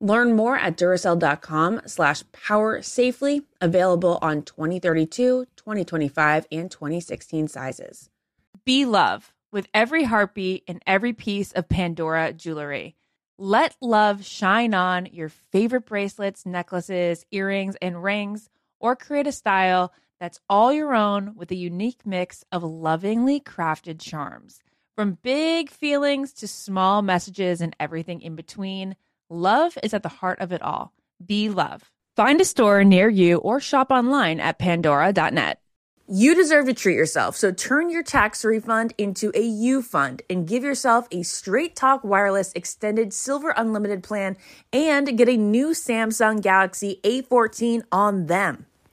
Learn more at Duracell.com slash power safely, available on 2032, 2025, and 2016 sizes. Be love with every heartbeat and every piece of Pandora jewelry. Let love shine on your favorite bracelets, necklaces, earrings, and rings, or create a style that's all your own with a unique mix of lovingly crafted charms. From big feelings to small messages and everything in between, love is at the heart of it all. Be love. Find a store near you or shop online at pandora.net. You deserve to treat yourself, so turn your tax refund into a U fund and give yourself a Straight Talk Wireless Extended Silver Unlimited plan and get a new Samsung Galaxy A14 on them.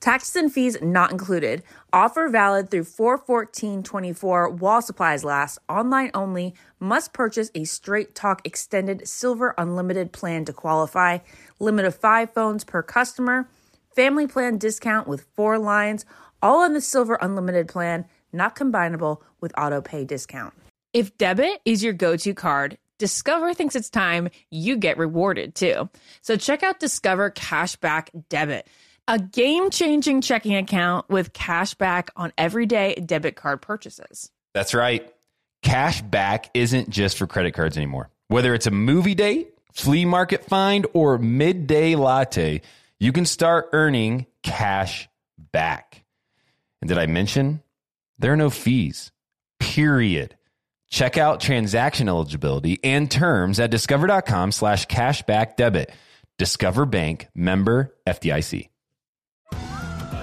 Taxes and fees not included. Offer valid through 41424 while supplies last. Online only. Must purchase a Straight Talk Extended Silver Unlimited plan to qualify. Limit of five phones per customer. Family plan discount with four lines. All on the Silver Unlimited plan. Not combinable with auto pay discount. If debit is your go to card, Discover thinks it's time you get rewarded too. So check out Discover Cashback Debit, a game changing checking account with cash back on everyday debit card purchases. That's right. Cash back isn't just for credit cards anymore. Whether it's a movie date, flea market find, or midday latte, you can start earning cash back. And did I mention there are no fees? Period. Check out transaction eligibility and terms at discover.com slash cashback debit. Discover Bank member FDIC.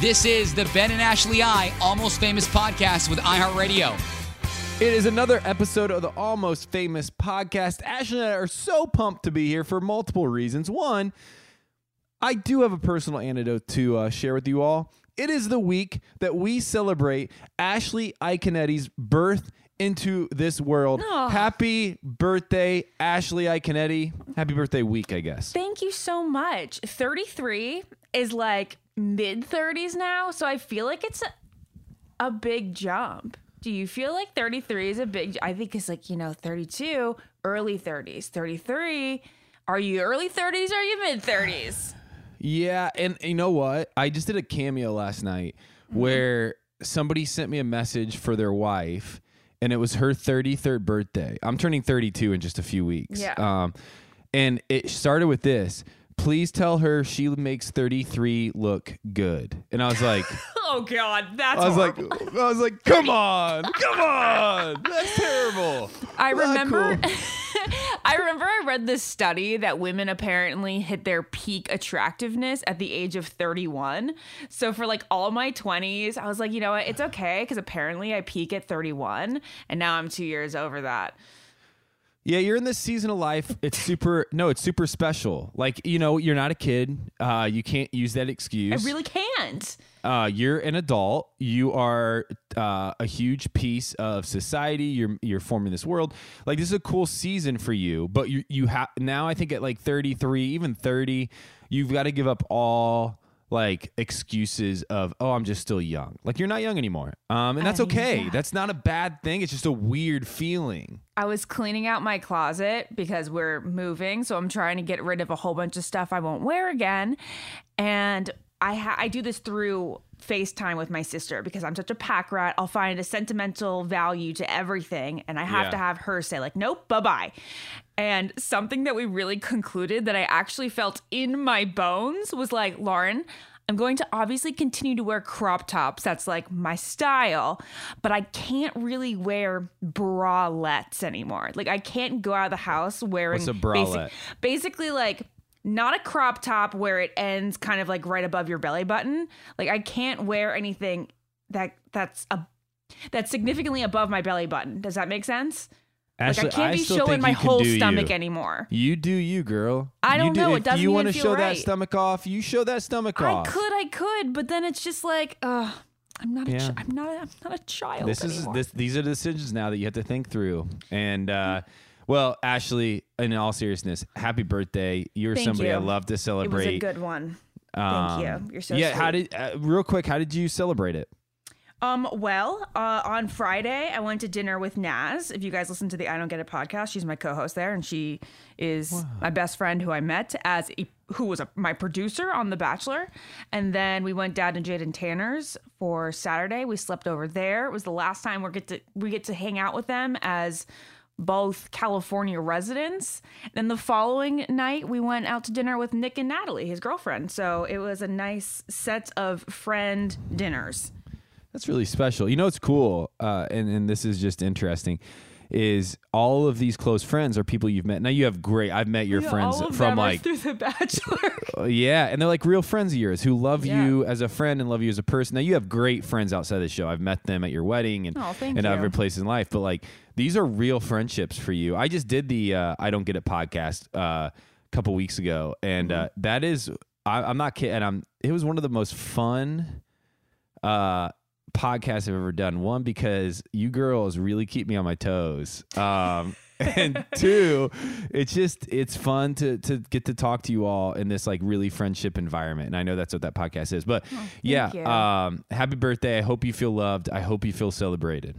This is the Ben and Ashley I Almost Famous podcast with iHeartRadio. It is another episode of the Almost Famous podcast. Ashley and I are so pumped to be here for multiple reasons. One, I do have a personal anecdote to uh, share with you all. It is the week that we celebrate Ashley Iaconetti's birth into this world. Aw. Happy birthday, Ashley Iaconetti. Happy birthday week, I guess. Thank you so much. 33 is like mid 30s now, so I feel like it's a, a big jump. Do you feel like 33 is a big I think it's like, you know, 32, early 30s. 33, are you early 30s or are you mid 30s? Yeah, and you know what? I just did a cameo last night Mm-hmm. where somebody sent me a message for their wife and it was her 33rd birthday. I'm turning 32 in just a few weeks. Yeah. Um and it started with this. Please tell her she makes 33 look good. And I was like Oh god, that's I was like. I was like come on. Come on. That's terrible. I Not remember cool. I remember I read this study that women apparently hit their peak attractiveness at the age of 31. So for like all my 20s, I was like, you know what? It's okay because apparently I peak at 31 and now I'm 2 years over that. Yeah, you're in this season of life. It's super. No, it's super special. Like you know, you're not a kid. Uh, you can't use that excuse. I really can't. uh, you're an adult. You are uh, a huge piece of society. You're you're forming this world. Like this is a cool season for you. But you you have now. I think at like 33, even 30, you've got to give up all like excuses of oh I'm just still young. Like you're not young anymore. Um and that's I- okay. yeah. That's not a bad thing. It's just a weird feeling. I was cleaning out my closet because we're moving, so I'm trying to get rid of a whole bunch of stuff I won't wear again. And I ha- I do this through FaceTime with my sister because I'm such a pack rat. I'll find a sentimental value to everything, and I have Yeah. to have her say like, "Nope, bye bye." And something that we really concluded that I actually felt in my bones was like, Lauren. I'm going to obviously continue to wear crop tops. That's like my style, but I can't really wear bralettes anymore. Like I can't go out of the house wearing What's a basic- bralette? basically like not a crop top where it ends kind of like right above your belly button. Like I can't wear anything that that's a that's significantly above my belly button. Does that make sense? Ashley, like I can't be still showing my whole stomach you. anymore. You do you, girl. I don't do- know. It doesn't you wanna feel show that stomach off, you show that stomach I off. I could, I could, but then it's just like, uh, I'm not a, Yeah. chi- I'm not, a, I'm not a child this is anymore. this these are decisions now that you have to think through and uh well ashley in all seriousness happy birthday you're Thank somebody i love to celebrate. it was a good one. Um, you. You're so yeah how did uh, real quick how did you celebrate it Um, well, uh, on Friday, I went to dinner with Naz. If you guys listen to the I Don't Get It podcast, she's my co-host there, and she is my best friend who I met as a, who was a, my producer on The Bachelor. And then we went down to Jade and Tanner's for Saturday. We slept over there. It was the last time we get to we get to hang out with them as both California residents. Then the following night, we went out to dinner with Nick and Natalie, his girlfriend. So it was a nice set of friend dinners. That's really special. You know it's cool, uh, and and this is just interesting, is all of these close friends are people you've met. Now you have great. I've met your Yeah, friends from like through the Bachelor. uh, yeah, and they're like real friends of yours who love Yeah. you as a friend and love you as a person. Now you have great friends outside the show. I've met them at your wedding and Oh, and you. other places in life, but like these are real friendships for you. I just did the uh, I don't get it podcast uh, a couple weeks ago, and Mm-hmm. uh, that is I, I'm not kidding. And I'm it was one of the most fun uh podcast I've ever done. One because you girls really keep me on my toes. Um and two, it's just it's fun to to get to talk to you all in this like really friendship environment. And I know that's what that podcast is. But yeah, um happy birthday. I hope you feel loved. I hope you feel celebrated.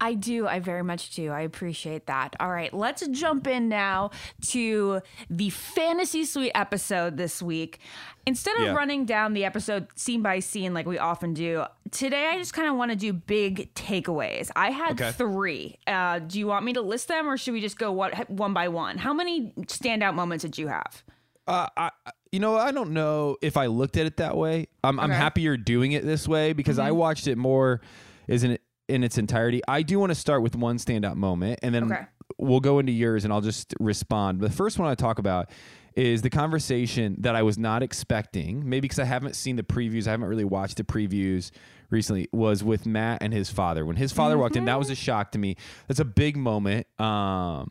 I do. I very much do. I appreciate that. All right, let's jump in now to the fantasy suite episode this week. Instead of Yeah. running down the episode scene by scene like we often do, today I just kind of want to do big takeaways. I had Okay. three. Uh, do you want me to list them or should we just go one, one by one? How many standout moments did you have? Uh, I, you know, I don't know if I looked at it that way. I'm, I'm happy you're doing it this way because I watched it more as in, in its entirety. I do want to start with one standout moment and then Okay. we'll go into yours and I'll just respond. The first one I talk about is the conversation that I was not expecting, maybe because I haven't seen the previews, I haven't really watched the previews recently, was with Matt and his father. When his father walked in, that was a shock to me. That's a big moment. Um,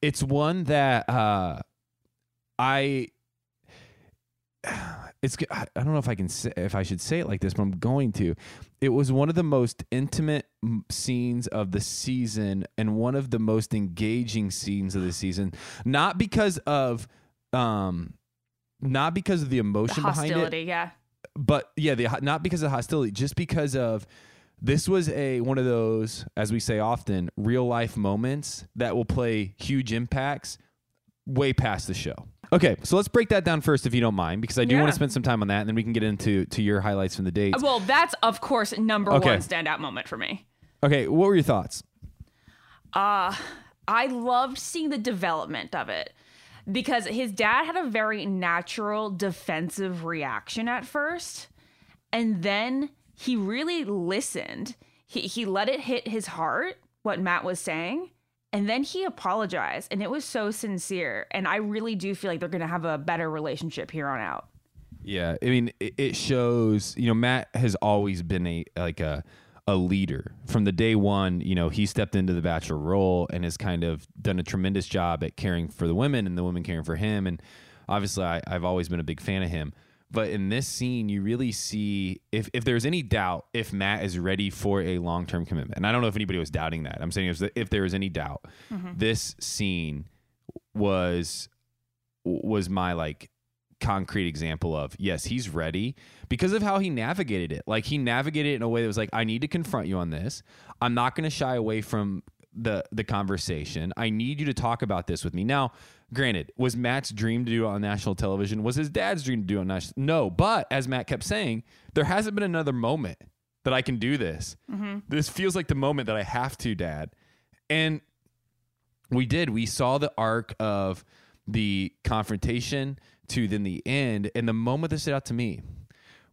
it's one that uh, I it's I don't know if I can say, if I should say it like this, but I'm going to. It was one of the most intimate scenes of the season and one of the most engaging scenes of the season. Not because of um not because of the The emotion behind it, yeah. but yeah, the not because of hostility, just because of this was a one of those, as we say often, real life moments that will play huge impacts way past the show. Okay, so let's break that down first, if you don't mind, because I do want to spend some time on that, and then we can get into to your highlights from the dates. Well, that's of course number Okay. one standout moment for me. Okay, what were your thoughts? Uh, I loved seeing the development of it because his dad had a very natural defensive reaction at first. And then he really listened. He, he let it hit his heart, what Matt was saying. And then he apologized. And it was so sincere. And I really do feel like they're going to have a better relationship here on out. Yeah, I mean, it, it shows. You know, Matt has always been a like a a leader from the day one. You know, he stepped into the bachelor role and has kind of done a tremendous job at caring for the women and the women caring for him. And obviously, I, I've always been a big fan of him. But in this scene, you really see if if there's any doubt if Matt is ready for a long term commitment. And I don't know if anybody was doubting that. I'm saying if, if there was any doubt, mm-hmm. this scene was was my like concrete example of yes, he's ready because of how he navigated it. Like he navigated it in a way that was like, I need to confront you on this. I'm not going to shy away from the the conversation. I need you to talk about this with me. Now, granted, was Matt's dream to do it on national television? Was his dad's dream to do it on national? No, but as Matt kept saying, there hasn't been another moment that I can do this. Mm-hmm. This feels like the moment that I have to, Dad. And we did. We saw the arc of the confrontation to then the end. And the moment that stood out to me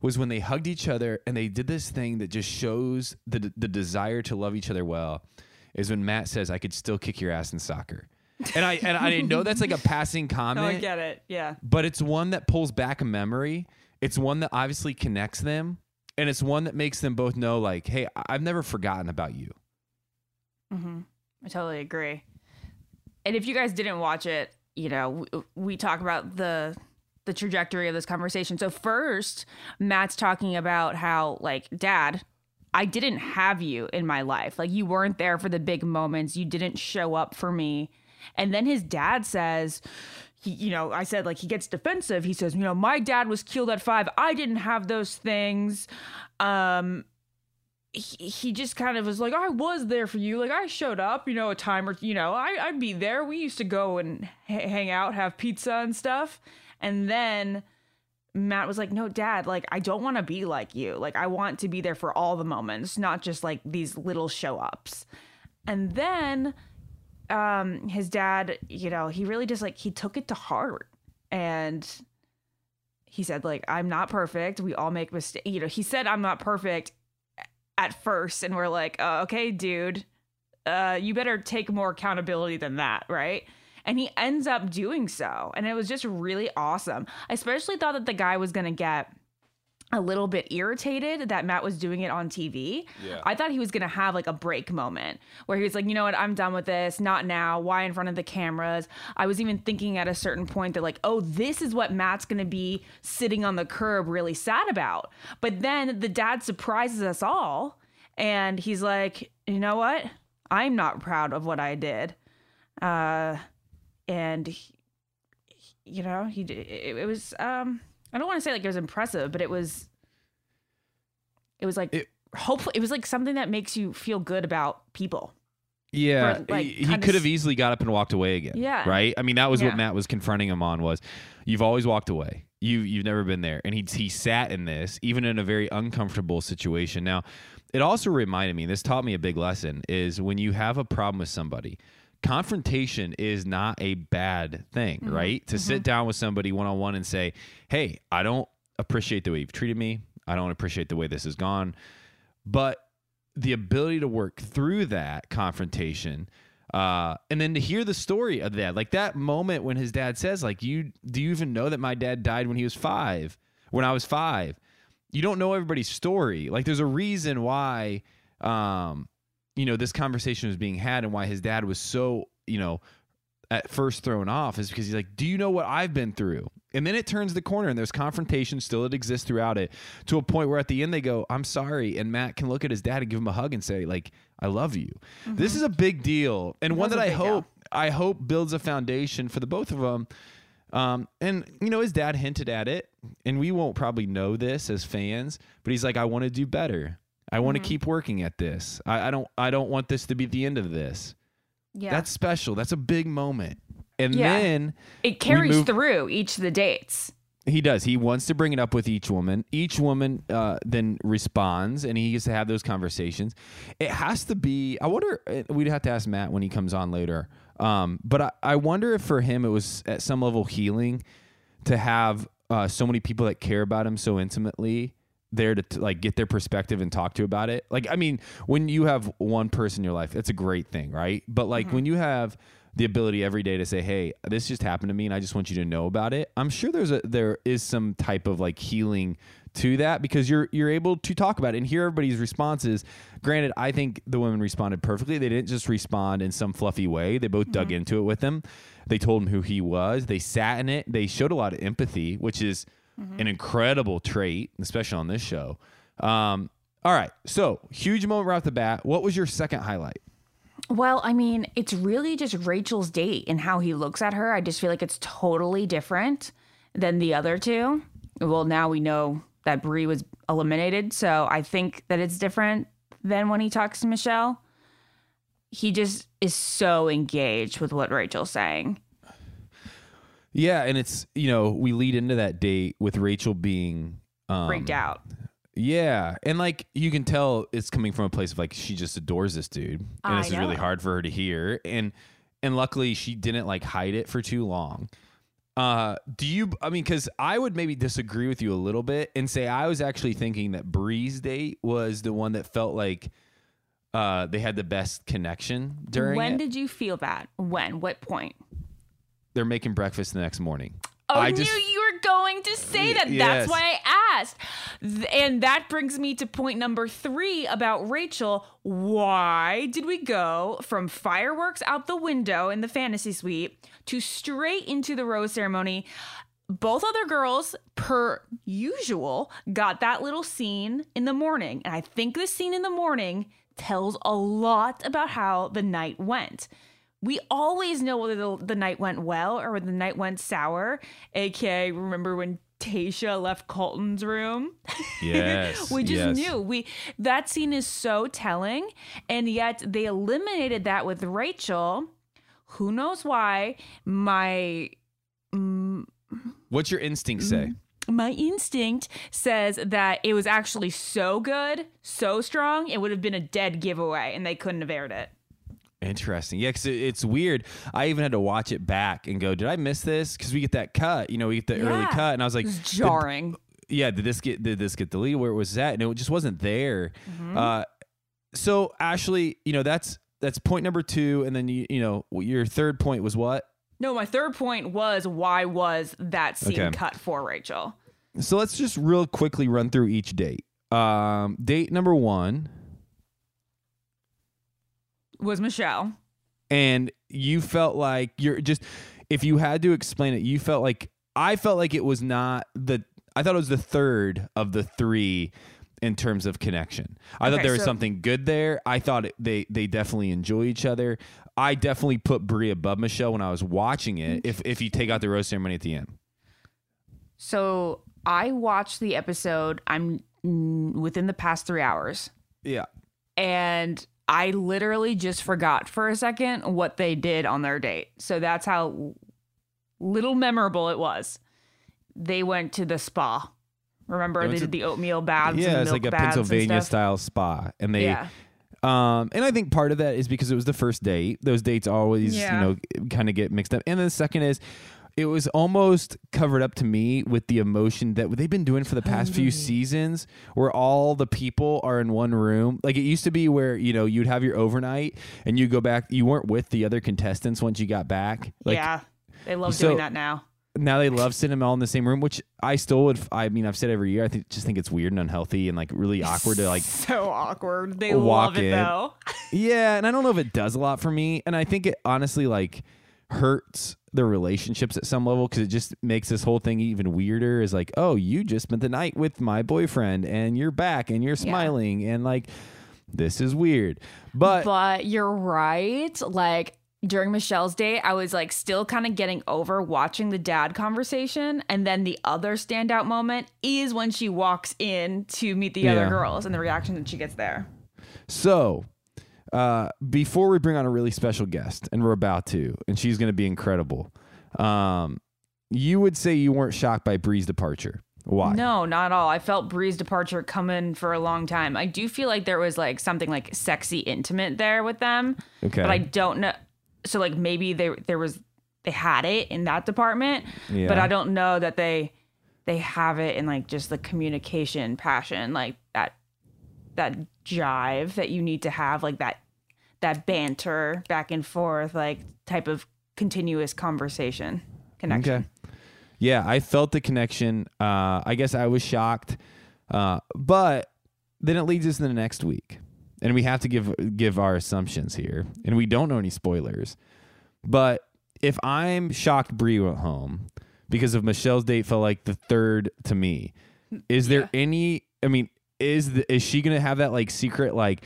was when they hugged each other and they did this thing that just shows the the desire to love each other well. Is when Matt says, "I could still kick your ass in soccer," and I and I know that's like a passing oh, comment, No, I get it. Yeah. but it's one that pulls back a memory. It's one that obviously connects them, and it's one that makes them both know, like, "Hey, I've never forgotten about you." Mm-hmm. I totally agree. And if you guys didn't watch it, you know, we, we talk about the the trajectory of this conversation. So first, Matt's talking about how like, dad, I didn't have you in my life. Like you weren't there for the big moments. You didn't show up for me. And then his dad says, he, you know, I said like he gets defensive. He says, you know, my dad was killed at 5. I didn't have those things. Um he, he just kind of was like, I was there for you. Like, I showed up, you know, a time or, you know, I, I'd be there. We used to go and h- hang out, have pizza and stuff. And then Matt was like, No, dad, like, I don't want to be like you. Like, I want to be there for all the moments, not just like these little show ups. And then um, his dad, you know, he really just like, he took it to heart. And he said, like, I'm not perfect. We all make mistakes. You know, he said, I'm not perfect at first and we're like uh, okay dude uh, you better take more accountability than that right? And he ends up doing so. And it was just really awesome. I especially thought that the guy was gonna get a little bit irritated that Matt was doing it on TV. Yeah. I thought he was going to have like a break moment where he was like, you know what, I'm done with this. Not now. Why in front of the cameras? I was even thinking at a certain point that, like, oh, this is what Matt's going to be sitting on the curb really sad about. But then the dad surprises us all and he's like, you know what? I'm not proud of what I did. Uh, and, he- you know, he, it, it was, um, I don't want to say like it was impressive, but it was it was like It- hopefully it was like something that makes you feel good about people. Yeah, like, he, he could have easily got up and walked away again. Yeah. right. I mean, that was Yeah. what Matt was confronting him on. Was you've always walked away. You you've never been there, and he he sat in this even in a very uncomfortable situation. Now, it also reminded me. This taught me a big lesson: is when you have a problem with somebody. Confrontation is not a bad thing, Mm-hmm. right? To sit down with somebody one on one and say, "Hey, I don't appreciate the way you've treated me. I don't appreciate the way this has gone." but the ability to work through that confrontation uh, and then to hear the story of that like that moment when his dad says like you do you even know that my dad died when he was five when i was five you don't know everybody's story like there's a reason why um, you know this conversation was being had and why his dad was so you know at first thrown off is because he's like, Do you know what I've been through? And then it turns the corner and there's confrontation still that exists throughout it to a point where at the end they go, I'm sorry. And Matt can look at his dad and give him a hug and say, like, I love you. This is a big deal. And one that I big deal. hope I hope builds a foundation for the both of them. Um, and you know, his dad hinted at it, and we won't probably know this as fans, but he's like, I want to do better. I want to keep working at this. I, I don't I don't want this to be the end of this. Yeah. That's special. That's a big moment. And Yeah. then it carries move- through each of the dates. he does. He wants to bring it up with each woman. Each woman uh, then responds, and he gets to have those conversations. It has to be. I wonder. uh, We'd have to ask Matt when he comes on later. Um, but I, I wonder if for him it was at some level healing to have uh, so many people that care about him so intimately there to, to like get their perspective and talk to about it. Like, I mean, when you have one person in your life, it's a great thing, right? But like when mm-hmm. you have the ability every day to say, "Hey, this just happened to me, and I just want you to know about it." I'm sure there's a there is some type of like healing to that because you're you're able to talk about it and hear everybody's responses. Granted, I think the women responded perfectly. They didn't just respond in some fluffy way. They both dug mm-hmm. into it with him. They told him who he was. They sat in it. They showed a lot of empathy, which is an incredible trait, especially on this show. Um, all right, so huge moment right off the bat. What was your second highlight? Well, I mean, it's really just Rachel's date and how he looks at her. I just feel like it's totally different. than the other two. Well, now we know that Bri was eliminated, so I think that it's different than when he talks to Michelle. He just is so engaged with what Rachel's saying. Yeah, and it's you know we lead into that date with Rachel being um, Freaked out. Yeah, and like you can tell, it's coming from a place of like she just adores this dude, and I this is really hard for her to hear. And and luckily she didn't like hide it for too long. Uh, do you? I mean, because I would maybe disagree with you a little bit and say I was actually thinking that Bri's date was the one that felt like uh they had the best connection during when it. did you feel that? When? What point? They're making breakfast the next morning. Oh, I I just knew you were going to say that. Yes. That's why I asked. And that brings me to point number three about Rachel. Why did we go from fireworks out the window in the fantasy suite to straight into the rose ceremony? Both other girls, per usual, got that little scene in the morning. And I think this scene in the morning tells a lot about how the night went we always know whether the, the night went well or whether the night went sour. AKA, remember when Tayshia left Colton's room? yes, we just yes. knew. We that scene is so telling, and yet they eliminated that with Rachel. Who knows why? My mm, What's your instinct say? Mm, my instinct says that it was actually so good, so strong, it would have been a dead giveaway, and they couldn't have aired it. Interesting. Yeah, because it, it's weird. I even had to watch it back and go, did I miss this? Because we get that cut, you know, we get the early cut, and I was like, was did- jarring. yeah, did this get did this get deleted? Where it was that? And it just wasn't there. Mm-hmm. Uh, so Ashley, you know, that's that's point number two, and then you you know your third point was what? No, my third point was why was that scene Okay. cut for Rachel? So let's just real quickly run through each date. Um, date number one, Was Michelle. and you felt like you're just if you had to explain it you felt like i felt like it was not the i thought it was the third of the three in terms of connection. I thought Okay, there was so- something good there. I thought it, they they definitely enjoy each other. I definitely put brie above michelle when i was watching it if if you take out the rose ceremony at the end. So I watched the episode. I'm within the past three hours, yeah. And I literally just forgot for a second what they did on their date. So that's how little memorable it was. They went to the spa. Remember, They they, did the oatmeal baths. yeah and it's like a pennsylvania style spa and they Yeah. Um, and I think part of that is because it was the first date. Those dates always, Yeah. you know, kind of get mixed up. And then the second is, it was almost covered up to me with the emotion that they've been doing for the past few seasons, where all the people are in one room. Like it used to be, where you know you'd have your overnight and you go back. You weren't with the other contestants once you got back. Like yeah, they love so- doing that now. now they love sitting them all in the same room, which I still would. I mean, I've said every year. I think just think it's weird and unhealthy and like really awkward to like So awkward. They walk love it in. though. Yeah, and I don't know if it does a lot for me, and I think it honestly like hurts the relationships at some level because it just makes this whole thing even weirder. Is like, oh, you just spent the night with my boyfriend, and you're back, and you're smiling, and like, this is weird. But, But you're right. Like during Michelle's date, I was like still kind of getting over watching the dad conversation. And then the other standout moment is when she walks in to meet the Yeah. other girls and the reaction that she gets there. so uh, before we bring on a really special guest, and we're about to, and she's going to be incredible. Um, you would say you weren't shocked by Bri's departure. Why? No, not at all. I felt Bri's departure coming for a long time. I do feel like there was like something like sexy intimate there with them. Okay. But I don't know. So like maybe they there was they had it in that department, but I don't know that they they have it in like just the communication passion like that that jive that you need to have like that that banter back and forth like type of continuous conversation connection. Okay. Yeah, I felt the connection. Uh, I guess I was shocked, uh, but then it leads us to the next week, and we have to give give our assumptions here, and we don't know any spoilers. But if I'm shocked, Bri went home because of Michelle's date felt like the third to me. Is there any? I mean, is the, is she gonna have that like secret like?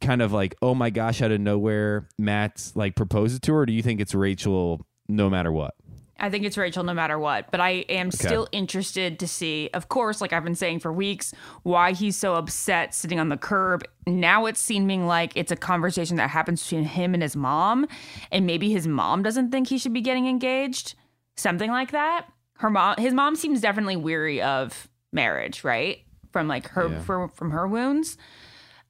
Kind of like, oh my gosh, out of nowhere, Matt's like proposes to her. Or do you think it's Rachel no matter what? I think it's Rachel no matter what, but I am still interested to see, of course, like I've been saying for weeks, why he's so upset sitting on the curb. Now it's seeming like it's a conversation that happens between him and his mom, and maybe his mom doesn't think he should be getting engaged, something like that. Her mom, his mom seems definitely weary of marriage, right? From like her Yeah. from from her wounds.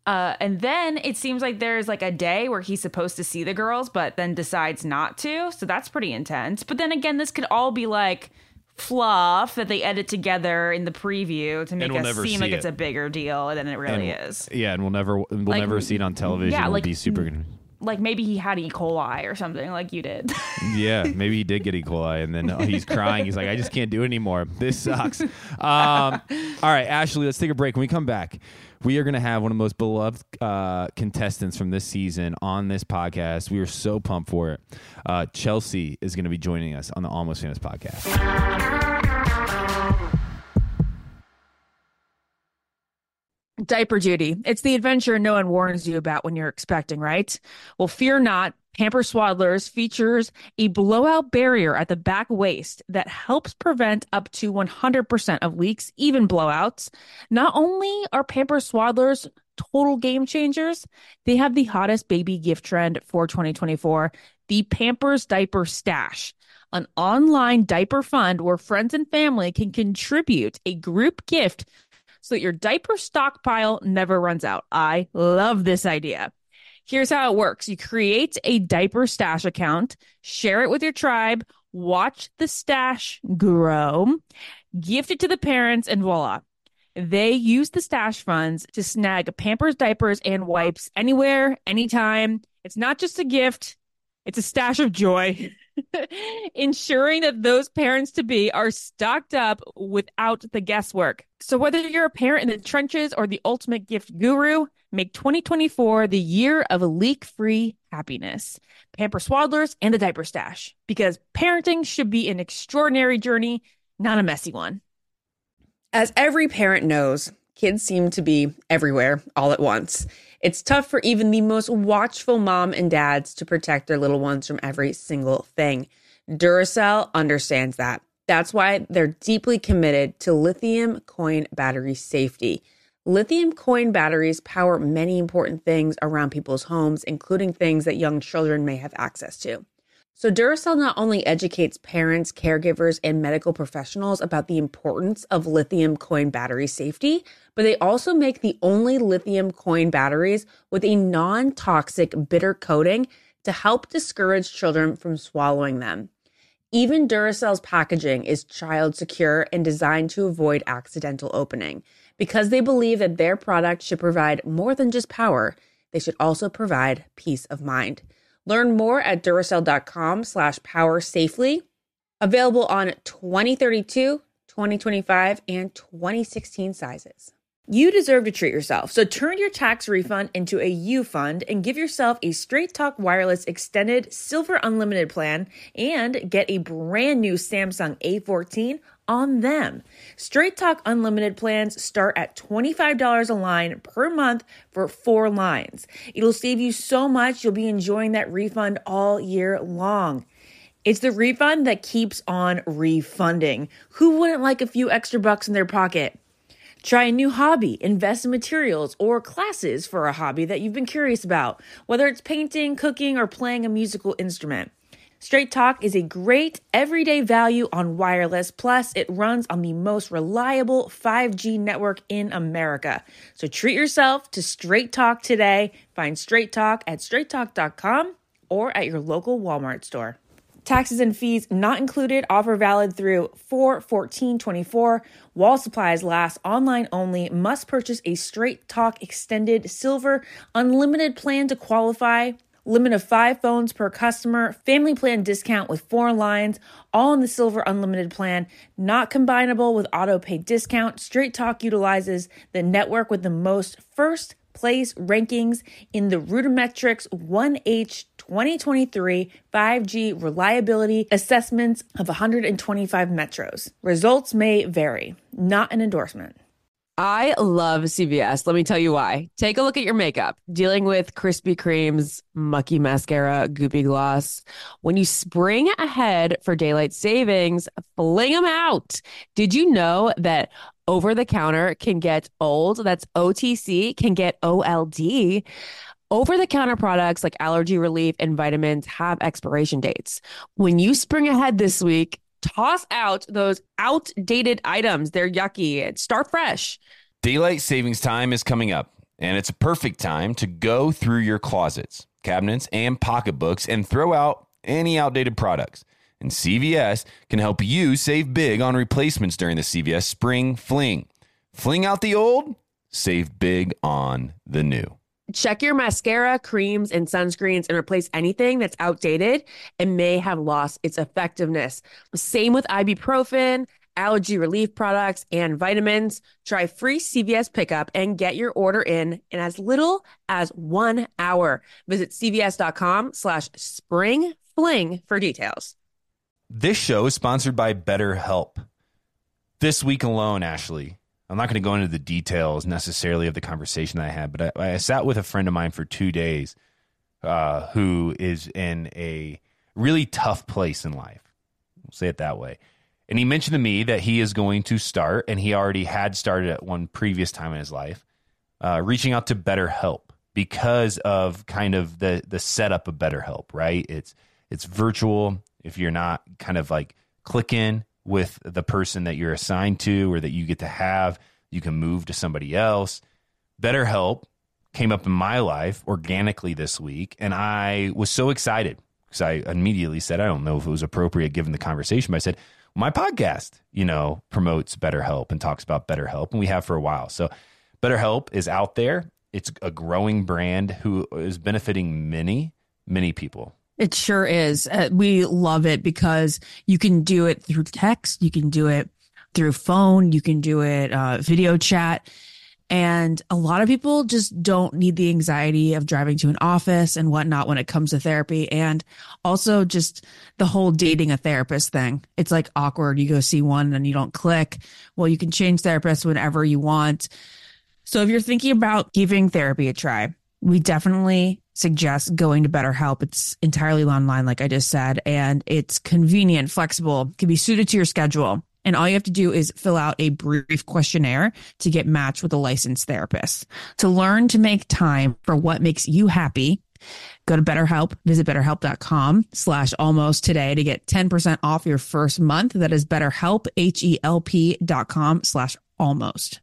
Uh, and then it seems like there's like a day where he's supposed to see the girls, but then decides not to. So that's pretty intense. But then again, this could all be like fluff that they edit together in the preview to make we'll us seem see like it's a bigger deal than it really And- is. Yeah, and we'll never we'll Like, never see it on television. yeah, It'll like- be super. Like maybe he had E. coli or something, like you did. Yeah, maybe he did get E. coli, and then oh, he's crying. He's like, I just can't do it anymore. This sucks. Um, all right, Ashley, let's take a break. When we come back, we are going to have one of the most beloved uh, contestants from this season on this podcast. We are so pumped for it. Uh, Chelsea is going to be joining us on the Almost Famous podcast. Diaper duty. It's the adventure no one warns you about when you're expecting, right? Well, fear not. Pampers Swaddlers features a blowout barrier at the back waist that helps prevent up to 100% of leaks, even blowouts. Not only are Pampers Swaddlers total game changers, they have the hottest baby gift trend for 2024, the Pampers Diaper Stash an online diaper fund where friends and family can contribute a group gift so that your diaper stockpile never runs out. I love this idea. Here's how it works you create a diaper stash account, share it with your tribe, watch the stash grow, gift it to the parents, and voila. They use the stash funds to snag Pampers diapers and wipes anywhere, anytime. It's not just a gift, it's a stash of joy. Ensuring that those parents to be are stocked up without the guesswork. So, whether you're a parent in the trenches or the ultimate gift guru, make 2024 the year of leak free happiness. Pampers Swaddlers and the Diaper Stash, because parenting should be an extraordinary journey, not a messy one. As every parent knows, kids seem to be everywhere all at once. It's tough for even the most watchful mom and dads to protect their little ones from every single thing. Duracell understands that. That's why they're deeply committed to lithium coin battery safety. Lithium coin batteries power many important things around people's homes, including things that young children may have access to. So, Duracell not only educates parents, caregivers, and medical professionals about the importance of lithium coin battery safety, but they also make the only lithium coin batteries with a non toxic bitter coating to help discourage children from swallowing them. Even Duracell's packaging is child secure and designed to avoid accidental opening. Because they believe that their product should provide more than just power, they should also provide peace of mind. Learn more at Duracell.com slash power safely. Available on 2032, 2025, and 2016 sizes. You deserve to treat yourself. So turn your tax refund into a U fund and give yourself a Straight Talk Wireless Extended Silver Unlimited plan and get a brand new Samsung A14 on them. Straight Talk Unlimited plans start at $25 a line per month for four lines. It'll save you so much, you'll be enjoying that refund all year long. It's the refund that keeps on refunding. Who wouldn't like a few extra bucks in their pocket? Try a new hobby, invest in materials or classes for a hobby that you've been curious about, whether it's painting, cooking, or playing a musical instrument. Straight Talk is a great everyday value on wireless, plus, it runs on the most reliable 5G network in America. So treat yourself to Straight Talk today. Find Straight Talk at straighttalk.com or at your local Walmart store. Taxes and fees not included. Offer valid through 4 14 24. While supplies last. Online only. Must purchase a Straight Talk Extended Silver Unlimited plan to qualify. Limit of five phones per customer. Family plan discount with four lines. All in the Silver Unlimited plan. Not combinable with auto pay discount. Straight Talk utilizes the network with the most first place rankings in the RootMetrics 1H 2023 5G reliability assessments of 125 metros. Results may vary, not an endorsement. I love CVS. Let me tell you why. Take a look at your makeup. Dealing with Krispy Kreme's mucky mascara, goopy gloss. When you spring ahead for daylight savings, fling them out. Did you know that over the counter can get old? That's OTC, can get OLD. Over the counter products like allergy relief and vitamins have expiration dates. When you spring ahead this week, toss out those outdated items. They're yucky. Start fresh. Daylight savings time is coming up, and it's a perfect time to go through your closets, cabinets, and pocketbooks and throw out any outdated products. And CVS can help you save big on replacements during the CVS Spring Fling. Fling out the old, save big on the new. Check your mascara, creams, and sunscreens and replace anything that's outdated and may have lost its effectiveness. Same with ibuprofen, allergy relief products, and vitamins. Try free CVS pickup and get your order in in as little as one hour. Visit cvs.com slash spring fling for details. This show is sponsored by BetterHelp. This week alone, Ashley, I'm not going to go into the details necessarily of the conversation I had, but I, I sat with a friend of mine for two days uh, who is in a really tough place in life. We'll say it that way. And he mentioned to me that he is going to start, and he already had started at one previous time in his life, uh, reaching out to BetterHelp because of kind of the the setup of BetterHelp. Right? It's it's virtual. If you're not kind of like clicking with the person that you're assigned to or that you get to have. You can move to somebody else. BetterHelp came up in my life organically this week, and I was so excited because I immediately said, I don't know if it was appropriate given the conversation, but I said, my podcast, you know, promotes BetterHelp and talks about BetterHelp, and we have for a while. So BetterHelp is out there. It's a growing brand who is benefiting many, many people. It sure is. Uh, we love it because you can do it through text, you can do it through phone, you can do it uh, video chat. And a lot of people just don't need the anxiety of driving to an office and whatnot when it comes to therapy. And also just the whole dating a therapist thing. It's like awkward. You go see one and you don't click. Well, you can change therapists whenever you want. So if you're thinking about giving therapy a try, we definitely suggest going to BetterHelp. It's entirely online, like I just said, and it's convenient, flexible, can be suited to your schedule. And all you have to do is fill out a brief questionnaire to get matched with a licensed therapist. To learn to make time for what makes you happy, go to BetterHelp, visit betterhelp.com slash almost today to get 10% off your first month. That is betterhelp, H-E-L-P dot com slash almost.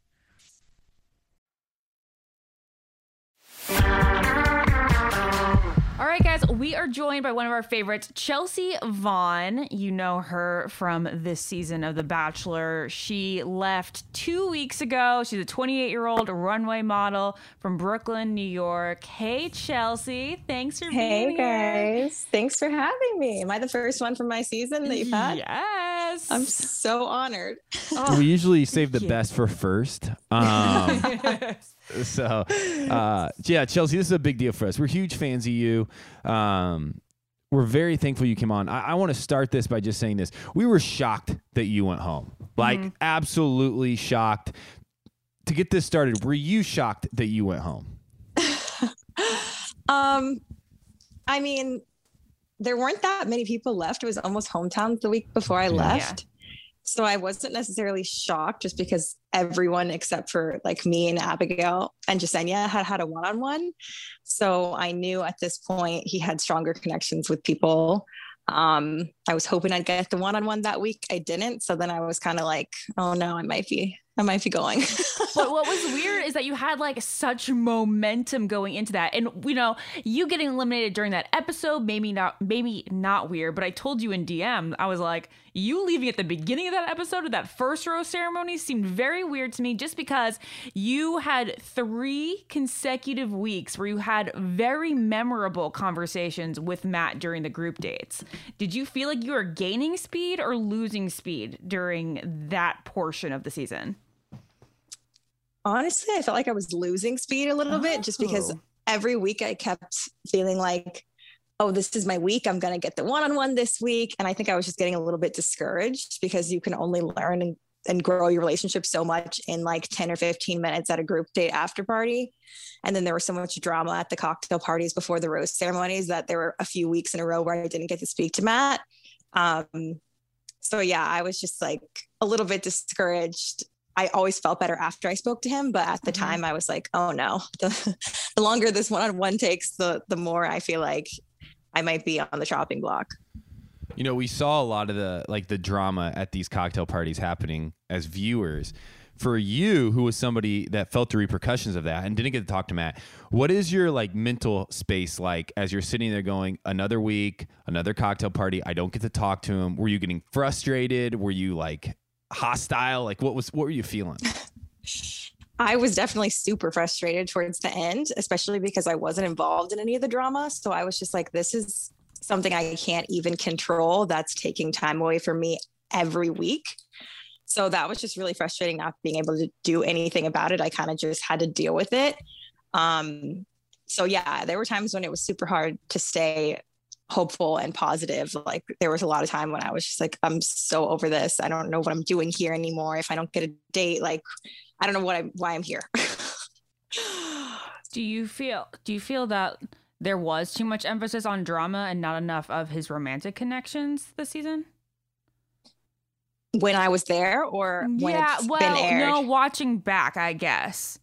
Right, guys, we are joined by one of our favorites, Chelsea Vaughn. You know her from this season of The Bachelor. She left two weeks ago. She's a 28 year old runway model from Brooklyn, New York. Hey, Chelsea. Thanks for hey being here. Hey, guys. Thanks for having me. Am I the first one from my season that you've had? Yes. I'm so honored. Oh, we usually save the best for first. Um, so uh, yeah chelsea this is a big deal for us. We're huge fans of you. Um, we're very thankful you came on. I, I want to start this by just saying this. We were shocked that you went home. Like Mm-hmm. absolutely shocked. To get this started were you shocked that you went home? Um, I mean, there weren't that many people left. It was almost hometown the week before I left. So I wasn't necessarily shocked just because everyone except for like me and Abigail and Jessenia had had a one-on-one. So I knew at this point he had stronger connections with people. Um, I was hoping I'd get the one-on-one that week. I didn't. So then I was kind of like, oh no, I might be, I might be going. but what was weird is that you had like such momentum going into that. And you know you getting eliminated during that episode maybe not maybe not weird but i told you in dm i was like you leaving at the beginning of that episode of that first row ceremony seemed very weird to me just because you had three consecutive weeks where you had very memorable conversations with matt during the group dates. Did you feel like you were gaining speed or losing speed during that portion of the season honestly, I felt like I was losing speed a little bit just because Oh. every week I kept feeling like, oh, this is my week. I'm going to get the one on one this week. And I think I was just getting a little bit discouraged because you can only learn and, and grow your relationship so much in like 10 or 15 minutes at a group date after party. And then there was so much drama at the cocktail parties before the rose ceremonies that there were a few weeks in a row where I didn't get to speak to Matt. Um, so yeah, I was just like a little bit discouraged. I always felt better after I spoke to him, but at the mm-hmm. time I was like, oh no, the, the longer this one-on-one takes, the the more I feel like I might be on the chopping block. You know, we saw a lot of the like the drama at these cocktail parties happening as viewers. For you, who was somebody that felt the repercussions of that and didn't get to talk to Matt, what is your like mental space like as you're sitting there going, another week, another cocktail party, I don't get to talk to him? Were you getting frustrated? Were you like hostile? Like what was what were you feeling? I was definitely super frustrated towards the end, especially because I wasn't involved in any of the drama. So I was just like, this is something I can't even control that's taking time away from me every week. So that was just really frustrating not being able to do anything about it. I kind of just had to deal with it. Um, so yeah, there were times when it was super hard to stay hopeful and positive. Like there was a lot of time when I was just like, I'm so over this. I don't know what I'm doing here anymore. If I don't get a date, like I don't know what I why I'm here. do you feel do you feel that there was too much emphasis on drama and not enough of his romantic connections this season? When I was there, or yeah, well, no, watching back, I guess.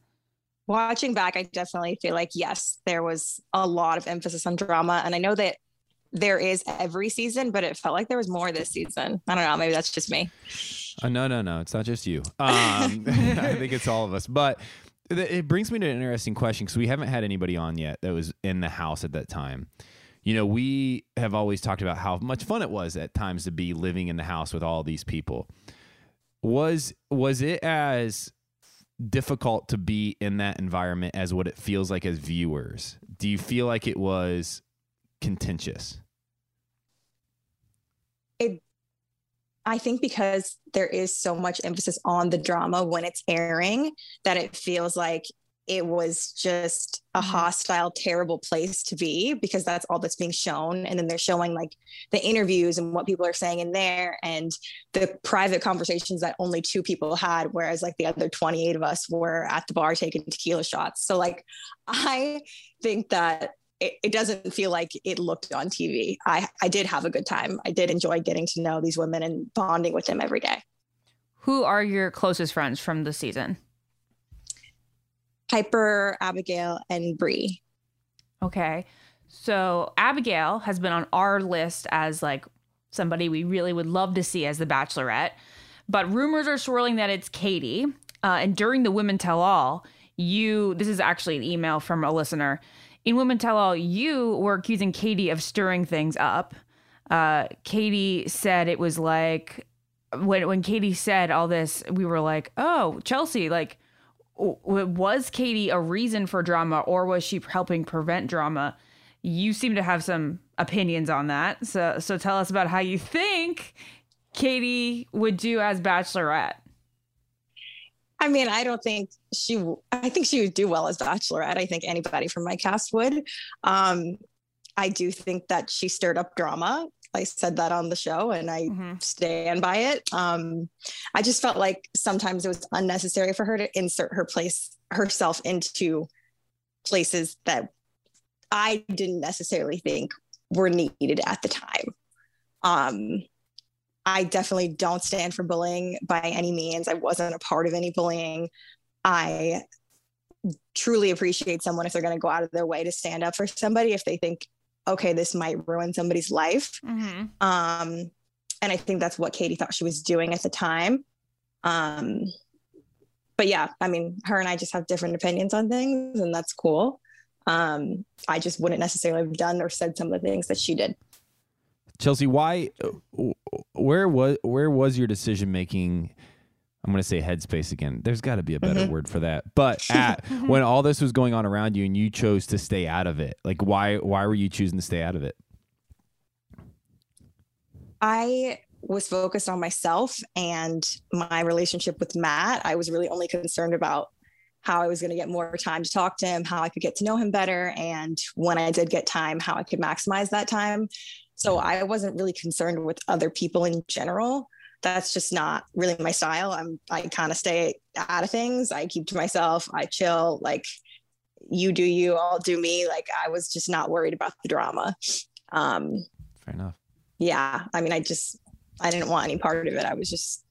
Watching back, I definitely feel like yes, there was a lot of emphasis on drama, and I know that there is every season, but it felt like there was more this season. I don't know, maybe that's just me. Uh, no, no, no, it's not just you. Um, I think it's all of us, but it brings me to an interesting question because we haven't had anybody on yet that was in the house at that time. You know, we have always talked about how much fun it was at times to be living in the house with all these people. Was was it as difficult to be in that environment as what it feels like as viewers? Do you feel like it was contentious? It I think because there is so much emphasis on the drama when it's airing that it feels like it was just a mm-hmm. hostile, terrible place to be because that's all that's being shown. And then they're showing like the interviews and what people are saying in there and the private conversations that only two people had, whereas like the other 28 of us were at the bar taking tequila shots. So, like, I think that it, it, doesn't feel like it looked on TV. I, I did have a good time. I did enjoy getting to know these women and bonding with them every day. Who are your closest friends from the season? Piper, Abigail, and Bri. Okay. So Abigail has been on our list as like somebody we really would love to see as the bachelorette. But rumors are swirling that it's Katie. Uh, and during the Women Tell All, you, this is actually an email from a listener in Women Tell All, you were accusing Katie of stirring things up. Uh, Katie said it was like when when Katie said all this, we were like, "Oh, Chelsea, like." Was Katie a reason for drama or was she helping prevent drama? You seem to have some opinions on that. So so tell us about how you think Katie would do as bachelorette. I mean, I don't think she, I think she would do well as Bachelorette. I think anybody from my cast would. Um, I do think that she stirred up drama. I said that on the show and I mm-hmm. stand by it. Um, I just felt like sometimes it was unnecessary for her to insert her place herself into places that I didn't necessarily think were needed at the time. Um, I definitely don't stand for bullying by any means. I wasn't a part of any bullying. I truly appreciate someone if they're going to go out of their way to stand up for somebody if they think, okay, this might ruin somebody's life. Mm-hmm. Um, and I think that's what Katie thought she was doing at the time. Um, but yeah, I mean, her and I just have different opinions on things, and that's cool. Um, I just wouldn't necessarily have done or said some of the things that she did. Chelsea, why? Where was where was your decision making? I'm going to say headspace again. There's got to be a better mm-hmm. word for that. But at when all this was going on around you and you chose to stay out of it, like why why were you choosing to stay out of it? I was focused on myself and my relationship with Matt. I was really only concerned about how I was going to get more time to talk to him, how I could get to know him better, and when I did get time, how I could maximize that time. So I wasn't really concerned with other people in general. that's just not really my style. I'm I kind of stay out of things. I keep to myself. I chill. Like you do you, I'll do me. Like I was just not worried about the drama. Um, Fair enough. Yeah, I mean, I just I didn't want any part of it. I was just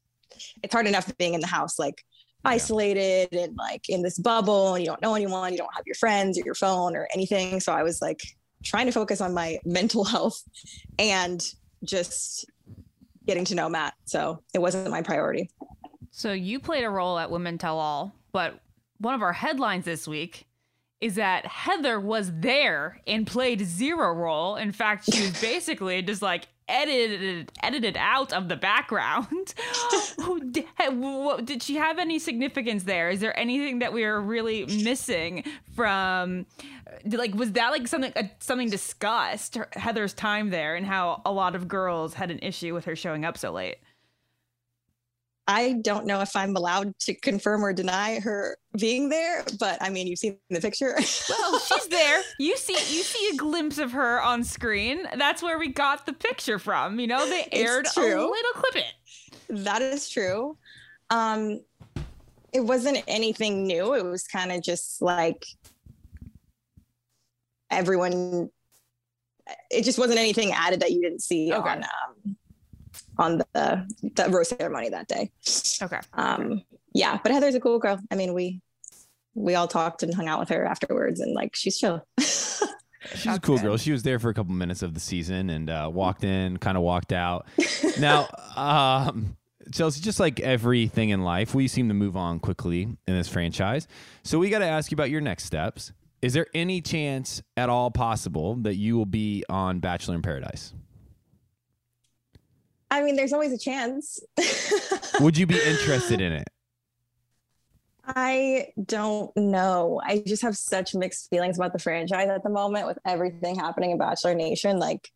it's hard enough being in the house like isolated yeah. and like in this bubble and you don't know anyone, you don't have your friends or your phone or anything. So I was like trying to focus on my mental health and just getting to know Matt. So it wasn't my priority. So you played a role at Women Tell All, but one of our headlines this week is that Heather was there and played zero role. In fact, she was basically just like edited edited out of the background. did she have any significance there? Is there anything that we are really missing from? Like, was that like something uh, something discussed Heather's time there and how a lot of girls had an issue with her showing up so late? I don't know if I'm allowed to confirm or deny her being there, but I mean, you've seen the picture. well, she's there. You see, you see a glimpse of her on screen. That's where we got the picture from. You know, they aired a little clip it. That is true. Um, it wasn't anything new. It was kind of just like everyone. It just wasn't anything added that you didn't see okay. on um, on the the rose ceremony that day. Okay. Um, yeah, but Heather's a cool girl. I mean, we we all talked and hung out with her afterwards, and like she's chill. She's a cool girl. She was there for a couple minutes of the season and uh, walked in, kind of walked out. now, um, Chelsea, just like everything in life, we seem to move on quickly in this franchise. So we got to ask you about your next steps. Is there any chance at all possible that you will be on Bachelor in Paradise? I mean, there's always a chance. Would you be interested in it? I don't know. I just have such mixed feelings about the franchise at the moment with everything happening in Bachelor Nation. Like,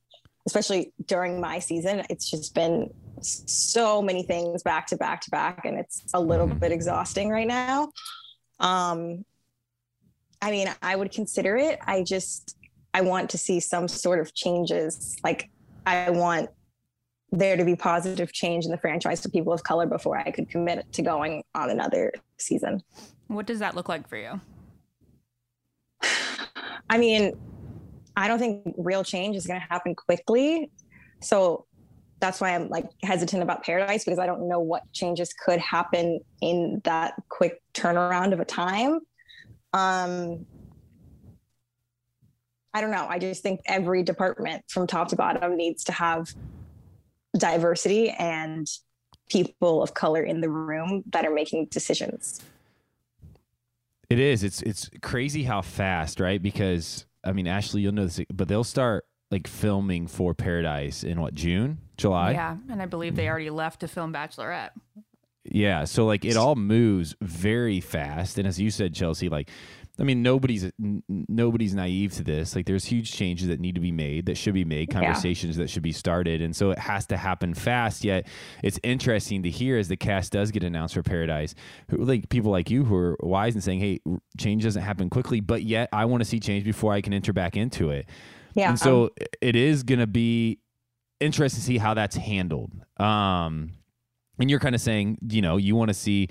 especially during my season, it's just been so many things back to back to back, and it's a little mm-hmm. bit exhausting right now. Um, I mean, I would consider it. I just, I want to see some sort of changes. Like, I want there to be positive change in the franchise for people of color before I could commit to going on another season. What does that look like for you? I mean, I don't think real change is going to happen quickly. So that's why I'm like hesitant about Paradise because I don't know what changes could happen in that quick turnaround of a time. Um, I don't know. I just think every department from top to bottom needs to have diversity and people of color in the room that are making decisions. It is. It's it's crazy how fast, right? Because I mean, Ashley, you'll know this, but they'll start like filming for Paradise in what June, July. Yeah, and I believe they already left to film Bachelorette. Yeah, so like it all moves very fast, and as you said, Chelsea, like I mean, nobody's n- nobody's naive to this. Like, there's huge changes that need to be made, that should be made, conversations yeah. that should be started, and so it has to happen fast. Yet, it's interesting to hear as the cast does get announced for Paradise, who, like people like you who are wise and saying, "Hey, change doesn't happen quickly," but yet I want to see change before I can enter back into it. Yeah, and so um, it is going to be interesting to see how that's handled. Um, and you're kind of saying, you know, you want to see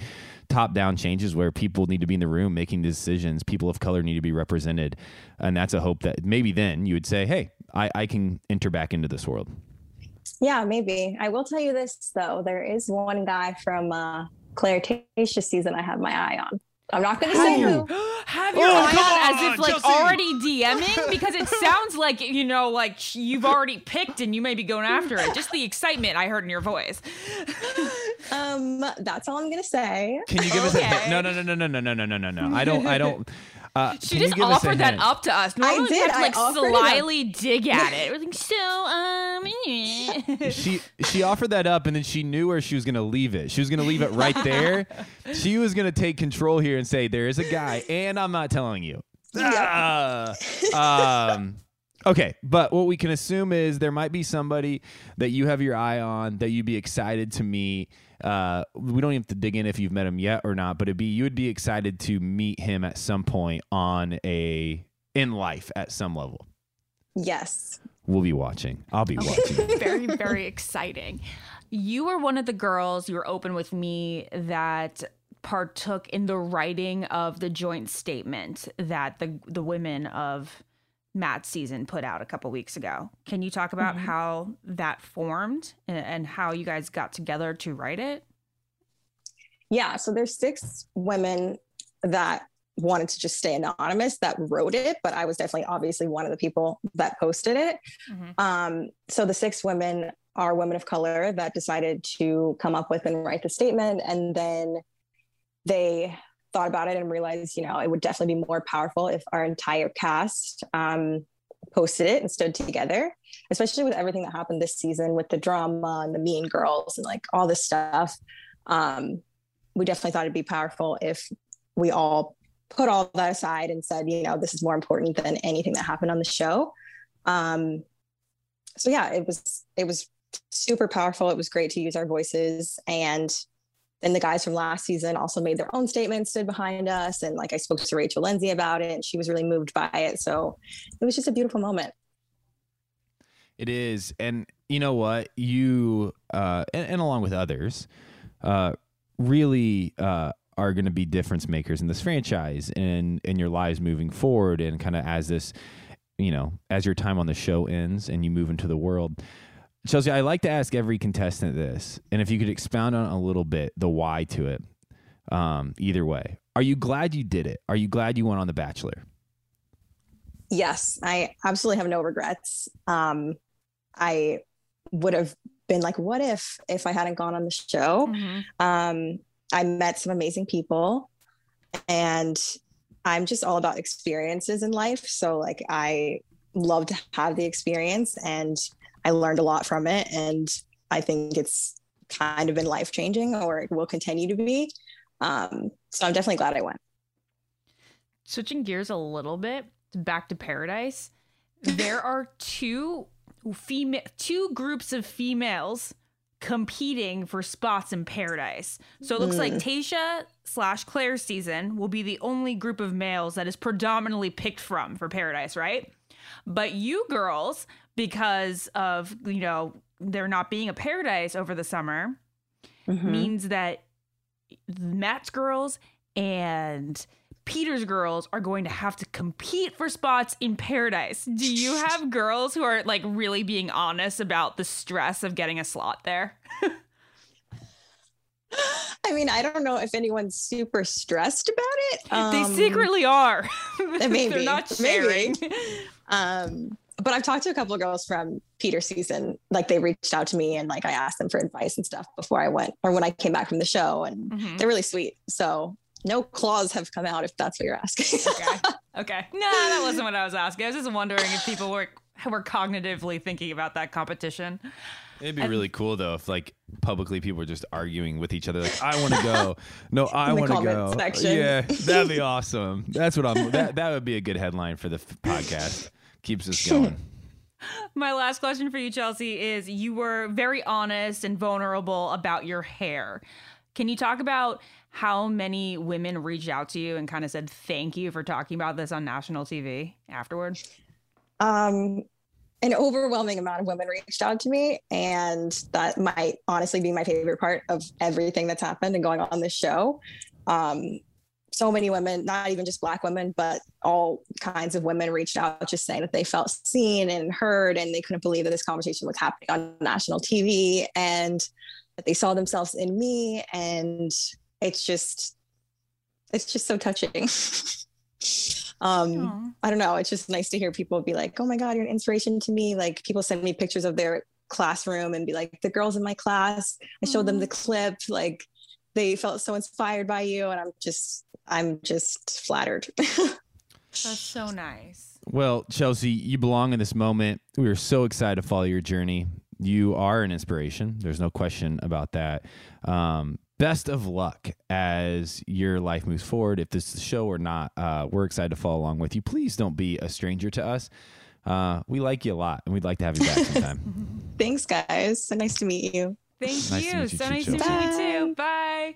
top down changes where people need to be in the room making decisions. People of color need to be represented. And that's a hope that maybe then you would say, hey, I, I can enter back into this world. Yeah, maybe. I will tell you this, though. There is one guy from uh, Tayshia season I have my eye on. I'm not going to say who. Have your oh, eye on as if like Chelsea. already DMing because it sounds like you know like you've already picked and you may be going after it. Just the excitement I heard in your voice. um, that's all I'm going to say. Can you give okay. us a no no no no no no no no no no I don't I don't uh, she just offered that up to us. Normally I did. We to, like slyly dig at it. We're like, so um. she she offered that up, and then she knew where she was going to leave it. She was going to leave it right there. she was going to take control here and say, "There is a guy, and I'm not telling you." Yeah. um. Okay, but what we can assume is there might be somebody that you have your eye on that you'd be excited to meet uh, we don't even have to dig in if you've met him yet or not, but it'd be you would be excited to meet him at some point on a in life at some level. Yes. We'll be watching. I'll be watching. very, very exciting. You were one of the girls, you were open with me that partook in the writing of the joint statement that the the women of Matt's season put out a couple weeks ago. Can you talk about Mm-hmm. how that formed and, and how you guys got together to write it? Yeah, so there's six women that wanted to just stay anonymous that wrote it, but I was definitely obviously one of the people that posted it. Mhm. Um, so the six women are women of color that decided to come up with and write the statement, and then they thought about it and realized, you know, it would definitely be more powerful if our entire cast um, posted it and stood together, especially with everything that happened this season with the drama and the mean girls and like all this stuff. Um, we definitely thought it'd be powerful if we all put all that aside and said, you know, this is more important than anything that happened on the show. Um, so yeah, it was it was super powerful. It was great to use our voices, and then the guys from last season also made their own statements, stood behind us, and like I spoke to Rachel Lindsay about it, and she was really moved by it. So it was just a beautiful moment. It is, and you know what? You uh, and, and along with others, uh, really uh, are going to be difference makers in this franchise and in your lives moving forward, and kind of as this, you know, as your time on the show ends and you move into the world. Chelsea, I like to ask every contestant this, and if you could expound on a little bit the why to it. Um, either way, are you glad you did it? Are you glad you went on The Bachelor? yes i absolutely have no regrets um i would have been like what if if i hadn't gone on the show um i met some amazing people and i'm just all about experiences in life so like i love to have the experience and i learned a lot from it and i think it's kind of been life changing or it will continue to be um so i'm definitely glad i went Switching gears a little bit back to Paradise, there are two female two groups of females competing for spots in Paradise. So it looks like Tayshia slash Claire's season will be the only group of males that is predominantly picked from for Paradise, right? But you girls, because of you know there not being a Paradise over the summer, means that Matt's girls and Peter's girls are going to have to compete for spots in paradise. Do you have girls who are like really being honest about the stress of getting a slot there? I mean, I don't know if anyone's super stressed about it. they Um, secretly are. maybe, They're not maybe. sharing. Um, but I've talked to a couple of girls from Peter season. Like they reached out to me and like I asked them for advice and stuff before I went or when I came back from the show, and Mhm. they're really sweet. So no claws have come out if that's what you're asking. Okay. Okay. No, that wasn't what I was asking. I was just wondering if people were were cognitively thinking about that competition. It'd be really cool though if like publicly people were just arguing with each other like I want to go. No, I want to go. section. Yeah, that'd be awesome. That's what I'm that that would be a good headline for the f- podcast. Keeps us going. My last question for you, Chelsea, is you were very honest and vulnerable about your hair. Can you talk about how many women reached out to you and kind of said thank you for talking about this on national TV afterward? um, an overwhelming amount of women reached out to me, and that might honestly be my favorite part of everything that's happened and going on this show. Um, so many women, not even just Black women, but all kinds of women reached out just saying that they felt seen and heard, and they couldn't believe that this conversation was happening on national TV and that they saw themselves in me. And it's just, it's just so touching. um, I don't know. It's just nice to hear people be like, "Oh my God, you're an inspiration to me." Like people send me pictures of their classroom and be like, "The girls in my class." I showed them the clip. Like they felt so inspired by you, and I'm just, I'm just flattered. That's so nice. Well, Chelsea, you belong in this moment. We are so excited to follow your journey. You are an inspiration. There's no question about that. Um, best of luck as your life moves forward. If this is the show or not, uh, we're excited to follow along with you. Please don't be a stranger to us. Uh, we like you a lot, and we'd like to have you back sometime. Thanks, guys. So nice to meet you. Thank Nice to you. meet you so too, nice to meet you too. Bye.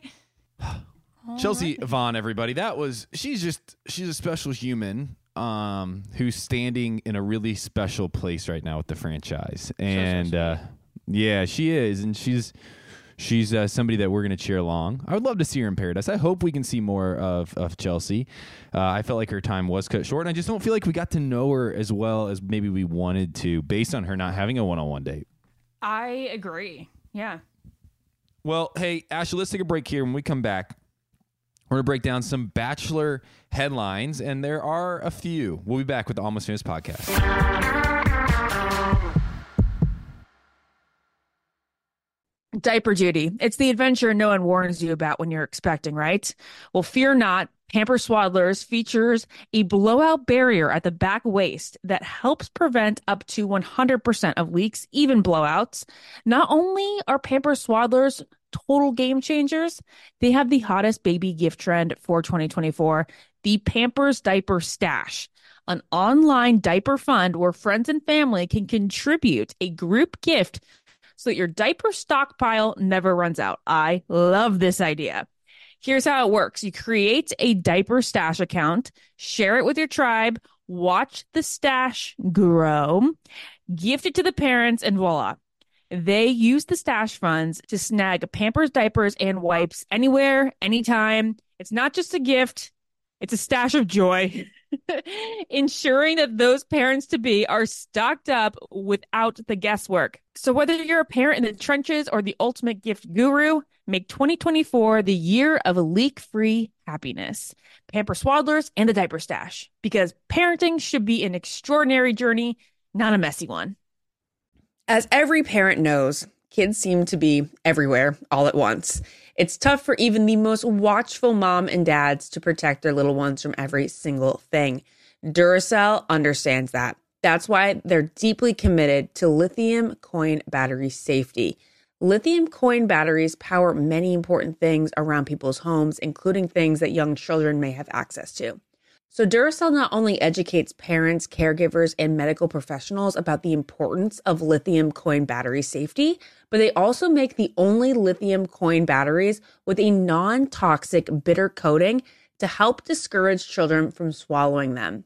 Chelsea Vaughn, everybody. That was she's just she's a special human um who's standing in a really special place right now with the franchise. And uh Yeah, she is, and she's she's uh, somebody that we're going to cheer along. I would love to see her in Paradise. I hope we can see more of of Chelsea. Uh, I felt like her time was cut short, and I just don't feel like we got to know her as well as maybe we wanted to, based on her not having a one on one date. I agree. Yeah. Well, hey, Ashley, let's take a break here. When we come back, we're going to break down some Bachelor headlines, and there are a few. We'll be back with the Almost Famous podcast. Diaper duty. It's the adventure no one warns you about when you're expecting, right? Well, fear not. Pampers Swaddlers features a blowout barrier at the back waist that helps prevent up to 100% of leaks, even blowouts. Not only are Pampers Swaddlers total game changers, they have the hottest baby gift trend for 2024 the Pampers Diaper Stash, an online diaper fund where friends and family can contribute a group gift so that your diaper stockpile never runs out. I love this idea. Here's how it works you create a diaper stash account, share it with your tribe, watch the stash grow, gift it to the parents, and voila. They use the stash funds to snag Pampers diapers and wipes anywhere, anytime. It's not just a gift, it's a stash of joy. ensuring that those parents to be are stocked up without the guesswork. So, whether you're a parent in the trenches or the ultimate gift guru, make 2024 the year of leak free happiness. Pampers Swaddlers and the Diaper Stash, because parenting should be an extraordinary journey, not a messy one. As every parent knows, kids seem to be everywhere all at once. It's tough for even the most watchful mom and dads to protect their little ones from every single thing. Duracell understands that. That's why they're deeply committed to lithium coin battery safety. Lithium coin batteries power many important things around people's homes, including things that young children may have access to. So, Duracell not only educates parents, caregivers, and medical professionals about the importance of lithium coin battery safety, but they also make the only lithium coin batteries with a non toxic bitter coating to help discourage children from swallowing them.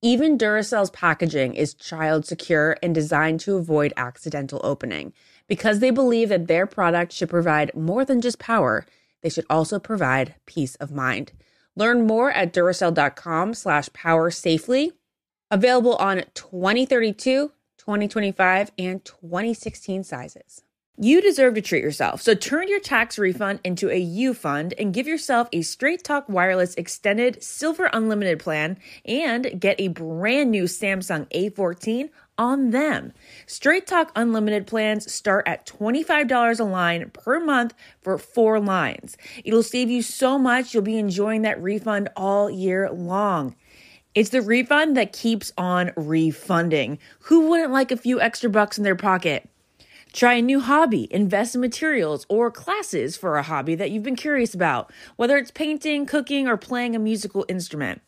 Even Duracell's packaging is child secure and designed to avoid accidental opening. Because they believe that their product should provide more than just power, they should also provide peace of mind. Learn more at Duracell.com slash power safely. Available on 2032, 2025, and 2016 sizes. You deserve to treat yourself, so turn your tax refund into a U fund and give yourself a Straight Talk Wireless Extended Silver Unlimited plan and get a brand new Samsung A14 on them. Straight Talk Unlimited plans start at $25 a line per month for four lines. It'll save you so much, you'll be enjoying that refund all year long. It's the refund that keeps on refunding. Who wouldn't like a few extra bucks in their pocket? Try a new hobby, invest in materials or classes for a hobby that you've been curious about, whether it's painting, cooking, or playing a musical instrument.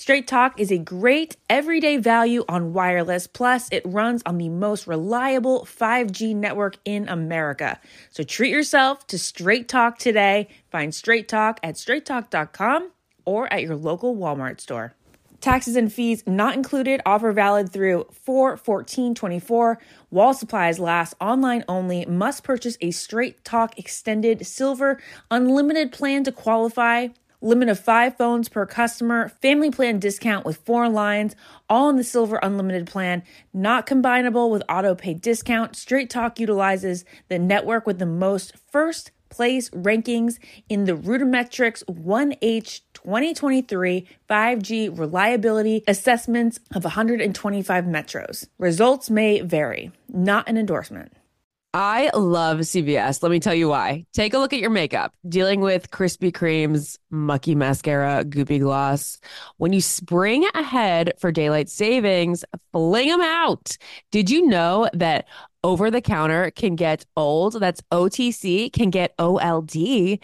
Straight Talk is a great everyday value on wireless. Plus, it runs on the most reliable 5G network in America. So treat yourself to Straight Talk today. Find Straight Talk at straighttalk.com or at your local Walmart store. Taxes and fees not included. Offer valid through 4 14 24. While supplies last. Online only. Must purchase a Straight Talk Extended Silver Unlimited plan to qualify. Limit of five phones per customer. Family plan discount with four lines. All in the Silver Unlimited plan. Not combinable with auto pay discount. Straight Talk utilizes the network with the most first place rankings in the RootMetrics 1H 2023 5G reliability assessments of 125 metros. Results may vary, not an endorsement. I love CVS. Let me tell you why. Take a look at your makeup. Dealing with Krispy Kreme's mucky mascara, goopy gloss. When you spring ahead for daylight savings, fling them out. Did you know that over the counter can get old? That's OTC, can get OLD.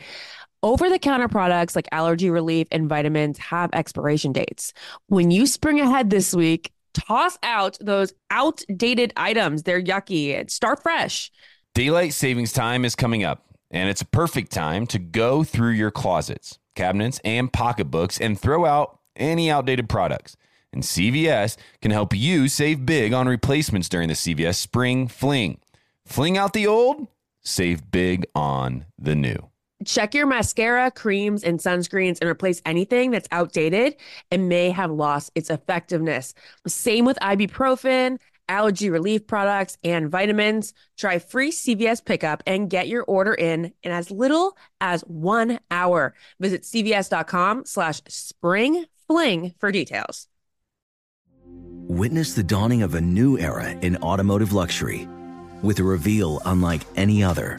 Over the counter products like allergy relief and vitamins have expiration dates. When you spring ahead this week, toss out those outdated items. They're yucky. Start fresh. Daylight savings time is coming up, and it's a perfect time to go through your closets, cabinets, and pocketbooks and throw out any outdated products. And CVS can help you save big on replacements during the CVS Spring Fling. Fling out the old, save big on the new. Check your mascara, creams, and sunscreens and replace anything that's outdated and may have lost its effectiveness. Same with ibuprofen, allergy relief products, and vitamins. Try free CVS pickup and get your order in in as little as one hour. Visit cvs.com slash spring fling for details. Witness the dawning of a new era in automotive luxury with a reveal unlike any other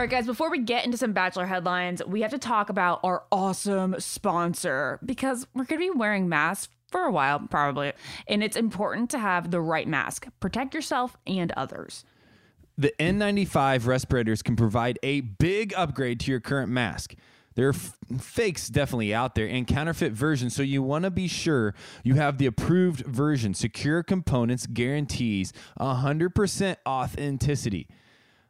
All right, guys, before we get into some Bachelor headlines, we have to talk about our awesome sponsor because we're going to be wearing masks for a while, probably. And it's important to have the right mask. Protect yourself and others. The N95 respirators can provide a big upgrade to your current mask. There are f- fakes definitely out there and counterfeit versions, so you want to be sure you have the approved version. Secure Components guarantees 100% authenticity.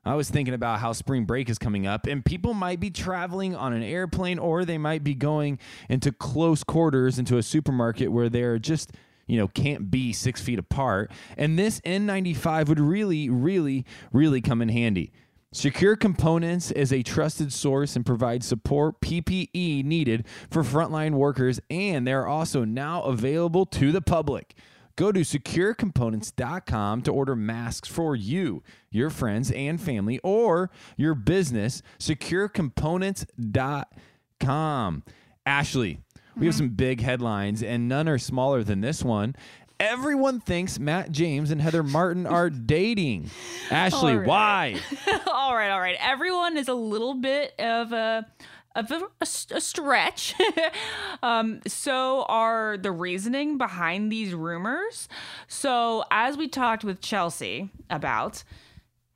I was thinking about how spring break is coming up, and people might be traveling on an airplane or they might be going into close quarters into a supermarket where they're just, you know, can't be six feet apart. And this N95 would really, really, really come in handy. Secure Components is a trusted source and provides support PPE needed for frontline workers, and they're also now available to the public. Go to securecomponents.com to order masks for you, your friends and family, or your business. Securecomponents.com. Ashley, we have mm-hmm. some big headlines, and none are smaller than this one. Everyone thinks Matt James and Heather Martin are dating. Ashley, All right. why? all right, all right. Everyone is a little bit of a a, a a stretch. um, so are the reasoning behind these rumors. So as we talked with Chelsea about,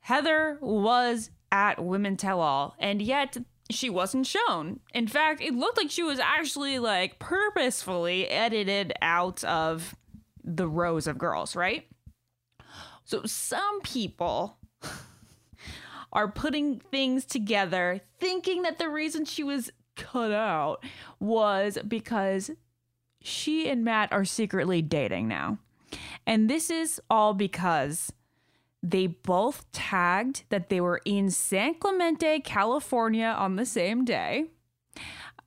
Heather was at Women Tell All, and yet she wasn't shown. In fact, it looked like she was actually like purposefully edited out of the rows of girls, right? So some people are putting things together thinking that the reason she was cut out was because she and Matt are secretly dating now. And this is all because they both tagged that they were in San Clemente, California on the same day.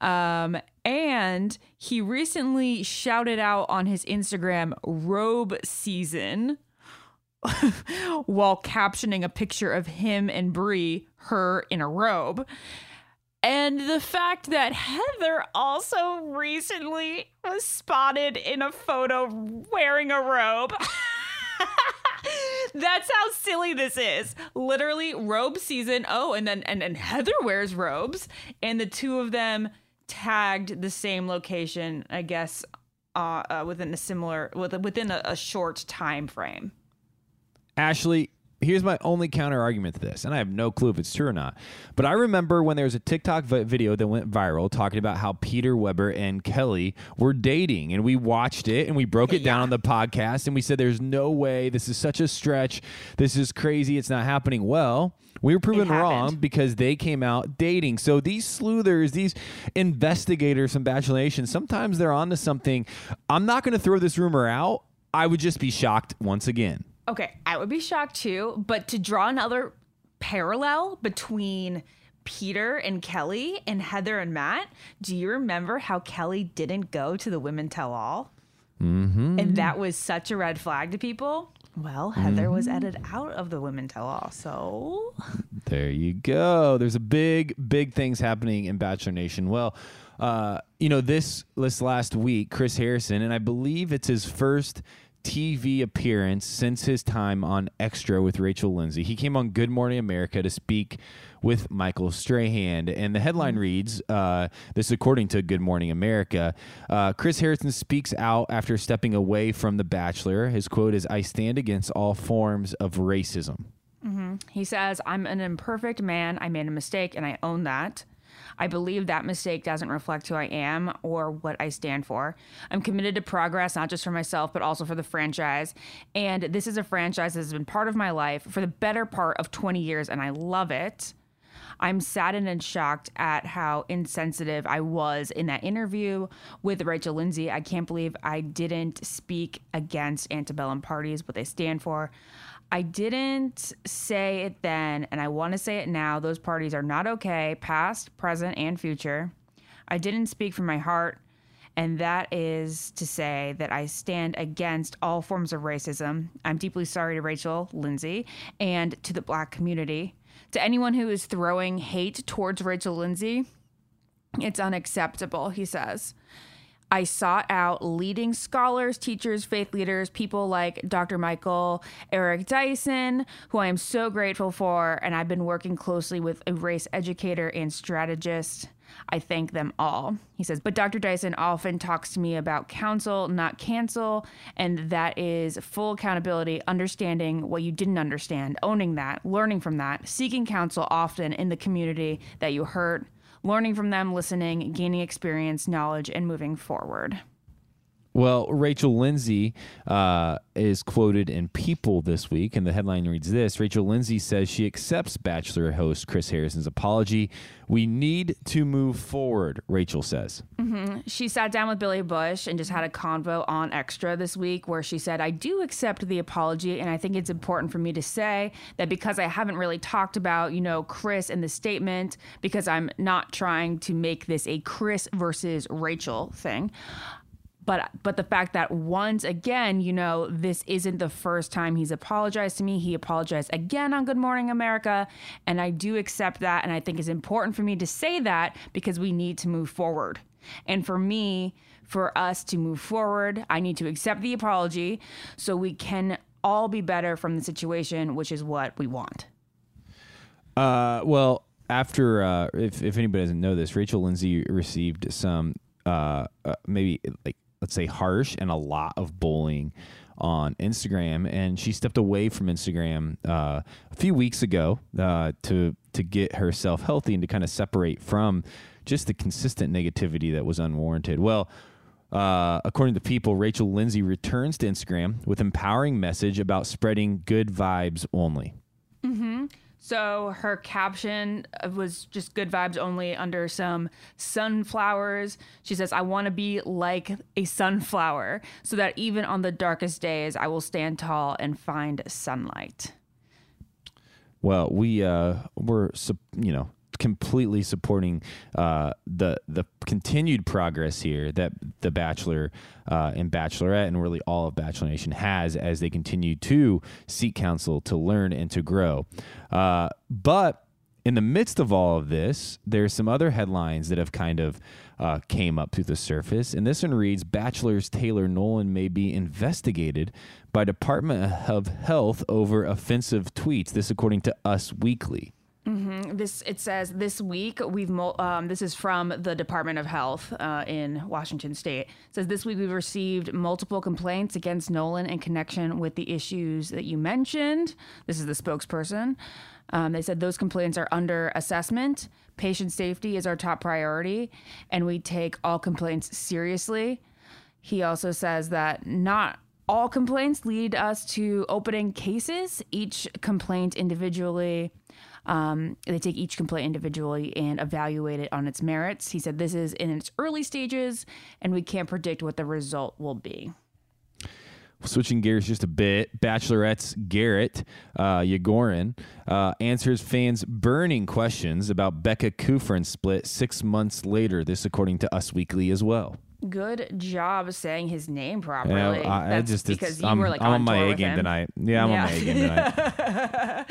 Um, and he recently shouted out on his Instagram robe season while captioning a picture of him and Bri, her in a robe. And the fact that Heather also recently was spotted in a photo wearing a robe. That's how silly this is. Literally robe season. Oh, and then and, and Heather wears robes and the two of them tagged the same location, I guess uh, uh within a similar within a, a short time frame. Ashley, here's my only counter argument to this, and I have no clue if it's true or not. But I remember when there was a TikTok vi- video that went viral talking about how Peter Weber and Kelly were dating, and we watched it and we broke it down on the podcast, and we said, "There's no way. This is such a stretch. This is crazy. It's not happening." Well. We were proven wrong because they came out dating. So these sleuthers, these investigators from Bachelor Nation, sometimes they're onto something. I'm not going to throw this rumor out. I would just be shocked once again. Okay, I would be shocked too, but to draw another parallel between Peter and Kelly and Heather and Matt, do you remember how Kelly didn't go to the Women Tell All? Mm-hmm. And that was such a red flag to people. Well, Heather was edited out of the Women Tell All, so There you go. There's a big, big things happening in Bachelor Nation. Well, uh, you know, this this last week, Chris Harrison, and I believe it's his first TV appearance since his time on Extra with Rachel Lindsay. He came on Good Morning America to speak with Michael Strahan. And the headline reads uh, this is according to Good Morning America. Uh, Chris Harrison speaks out after stepping away from The Bachelor. His quote is I stand against all forms of racism. he says, I'm an imperfect man. I made a mistake and I own that. I believe that mistake doesn't reflect who I am or what I stand for. I'm committed to progress, not just for myself, but also for the franchise. And this is a franchise that has been part of my life for the better part of 20 years, and I love it. I'm saddened and shocked at how insensitive I was in that interview with Rachel Lindsay. I can't believe I didn't speak against antebellum parties, what they stand for. I didn't say it then, and I want to say it now. Those parties are not okay, past, present, and future. I didn't speak from my heart, and that is to say that I stand against all forms of racism. I'm deeply sorry to Rachel Lindsay and to the black community. To anyone who is throwing hate towards Rachel Lindsay, it's unacceptable, he says. I sought out leading scholars, teachers, faith leaders, people like Dr. Michael Eric Dyson, who I am so grateful for, and I've been working closely with a race educator and strategist. I thank them all. He says, but Dr. Dyson often talks to me about counsel, not cancel, and that is full accountability, understanding what you didn't understand, owning that, learning from that, seeking counsel often in the community that you hurt, learning from them, listening, gaining experience, knowledge, and moving forward. Well, Rachel Lindsay uh, is quoted in People this week, and the headline reads this Rachel Lindsay says she accepts Bachelor host Chris Harrison's apology. We need to move forward, Rachel says. She sat down with Billy Bush and just had a convo on Extra this week where she said, I do accept the apology. And I think it's important for me to say that because I haven't really talked about, you know, Chris in the statement, because I'm not trying to make this a Chris versus Rachel thing. But, but the fact that once again, you know, this isn't the first time he's apologized to me. He apologized again on Good Morning America. And I do accept that. And I think it's important for me to say that because we need to move forward. And for me, for us to move forward, I need to accept the apology so we can all be better from the situation, which is what we want. Uh, well, after, uh, if, if anybody doesn't know this, Rachel Lindsay received some, uh, uh, maybe like, let's say harsh and a lot of bullying on Instagram. And she stepped away from Instagram uh, a few weeks ago uh, to, to get herself healthy and to kind of separate from just the consistent negativity that was unwarranted. Well, uh, according to people, Rachel Lindsay returns to Instagram with empowering message about spreading good vibes only. So her caption was just good vibes only under some sunflowers. She says, I want to be like a sunflower so that even on the darkest days, I will stand tall and find sunlight. Well, we uh, we're you know completely supporting uh, the the continued progress here that the Bachelor uh, and Bachelorette and really all of Bachelor Nation has as they continue to seek counsel to learn and to grow. Uh, but in the midst of all of this, there's some other headlines that have kind of uh, came up to the surface, and this one reads: Bachelor's Taylor Nolan may be investigated by Department of Health over offensive tweets. This, according to Us Weekly. This it says this week we've um, this is from the Department of Health uh, in Washington State. It says this week we've received multiple complaints against Nolan in connection with the issues that you mentioned. This is the spokesperson. Um, they said those complaints are under assessment. Patient safety is our top priority, and we take all complaints seriously. He also says that not all complaints lead us to opening cases. Each complaint individually, um, they take each complaint individually and evaluate it on its merits. He said this is in its early stages, and we can't predict what the result will be. Switching gears just a bit, Bachelorette's Garrett uh, Yrigoyen uh, answers fans' burning questions about Becca Kufrin's split six months later. This, according to Us Weekly, as well. Good job saying his name properly. Yeah, I, I That's just it's- because you I'm, were like I'm on, on my A game tonight. Yeah, I'm on my A game tonight.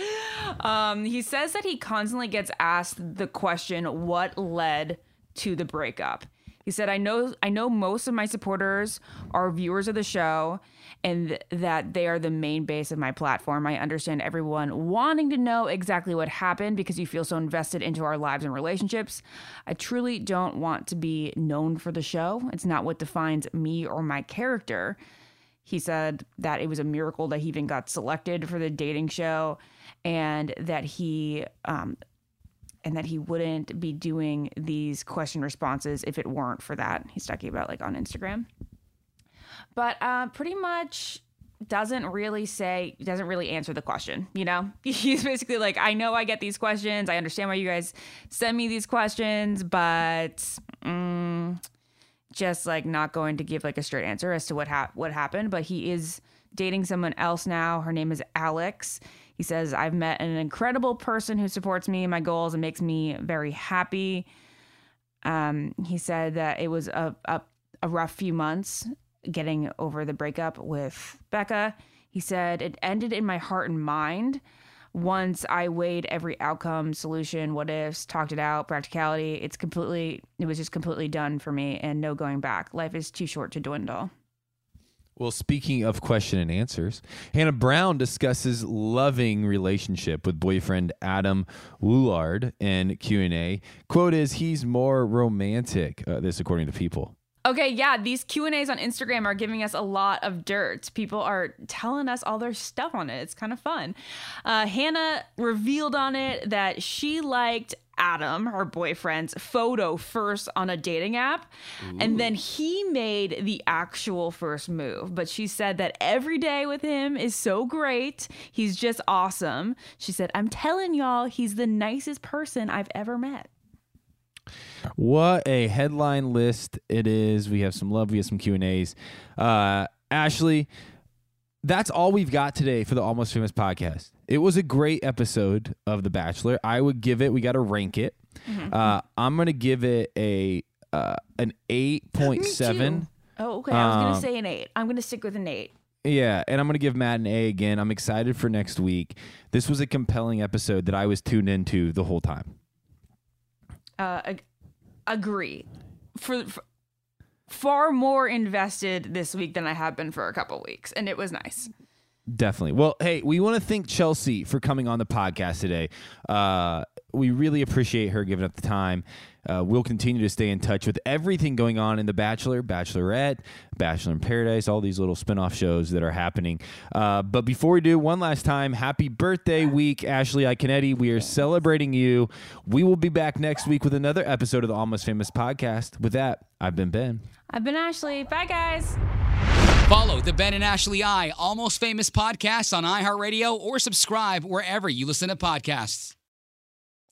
um, he says that he constantly gets asked the question, "What led to the breakup?" He said, "I know, I know most of my supporters are viewers of the show, and th- that they are the main base of my platform. I understand everyone wanting to know exactly what happened because you feel so invested into our lives and relationships. I truly don't want to be known for the show. It's not what defines me or my character." He said that it was a miracle that he even got selected for the dating show, and that he um, and that he wouldn't be doing these question responses if it weren't for that. He's talking about like on Instagram, but uh, pretty much doesn't really say doesn't really answer the question you know? He's basically like i know i get these questions. I understand why you guys send me these questions but mm, just like not going to give like a straight answer as to what hap- what happened. But he is dating someone else now. Her name is alex. He says i've met an incredible person who supports me my goals and makes me very happy. Um, he said that it was a, a, a rough few months getting over the breakup with becca he said it ended in my heart and mind once I weighed every outcome, solution, what ifs, talked it out, practicality, it's completely, it was just completely done for me and no going back. Life is too short to dwindle. Well, speaking of question and answers, Hannah Brown discusses loving relationship with boyfriend Adam Woolard in Q&A. Quote is, he's more romantic, uh, this according to People. Okay, yeah, these Q&As on Instagram are giving us a lot of dirt. People are telling us all their stuff on it. It's kind of fun. Uh, Hannah revealed on it that she liked Adam, her boyfriend's photo first on a dating app, and then he made the actual first move. But she said that every day with him is so great. He's just awesome. She said, I'm telling y'all, he's the nicest person I've ever met. What a headline list it is. We have some love, we have some Q&As. Uh, Ashley, that's all we've got today for the Almost Famous podcast. It was a great episode of The Bachelor. I would give it, we got to rank it. Uh, I'm going to give it a uh, an 8.7. Oh, okay. I was going Um, to say an eight. I'm going to stick with an eight. Yeah, and I'm going to give Matt an A again. I'm excited for next week. This was a compelling episode that I was tuned into the whole time. uh, agree. For, for far more invested this week than I have been for a couple weeks, and it was nice. Definitely. Well, hey, we want to thank Chelsea for coming on the podcast today. Uh, we really appreciate her giving up the time. Uh, we'll continue to stay in touch with everything going on in The Bachelor, Bachelorette, Bachelor in Paradise, all these little spin-off shows that are happening. Uh, but before we do, one last time, happy birthday week, Ashley Iaconetti. We are celebrating you. We will be back next week with another episode of the Almost Famous podcast. With that, I've been Ben. I've been Ashley. Bye, guys. Follow the Ben and Ashley I Almost Famous podcast on iHeartRadio or subscribe wherever you listen to podcasts.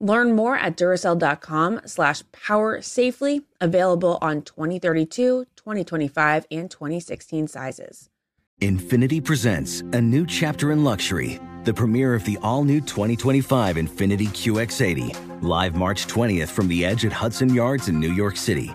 Learn more at Duracell.com slash power safely, available on 2032, 2025, and 2016 sizes. Infiniti presents a new chapter in luxury, the premiere of the all new 2025 Infiniti QX80, live March 20th from the edge at Hudson Yards in New York City,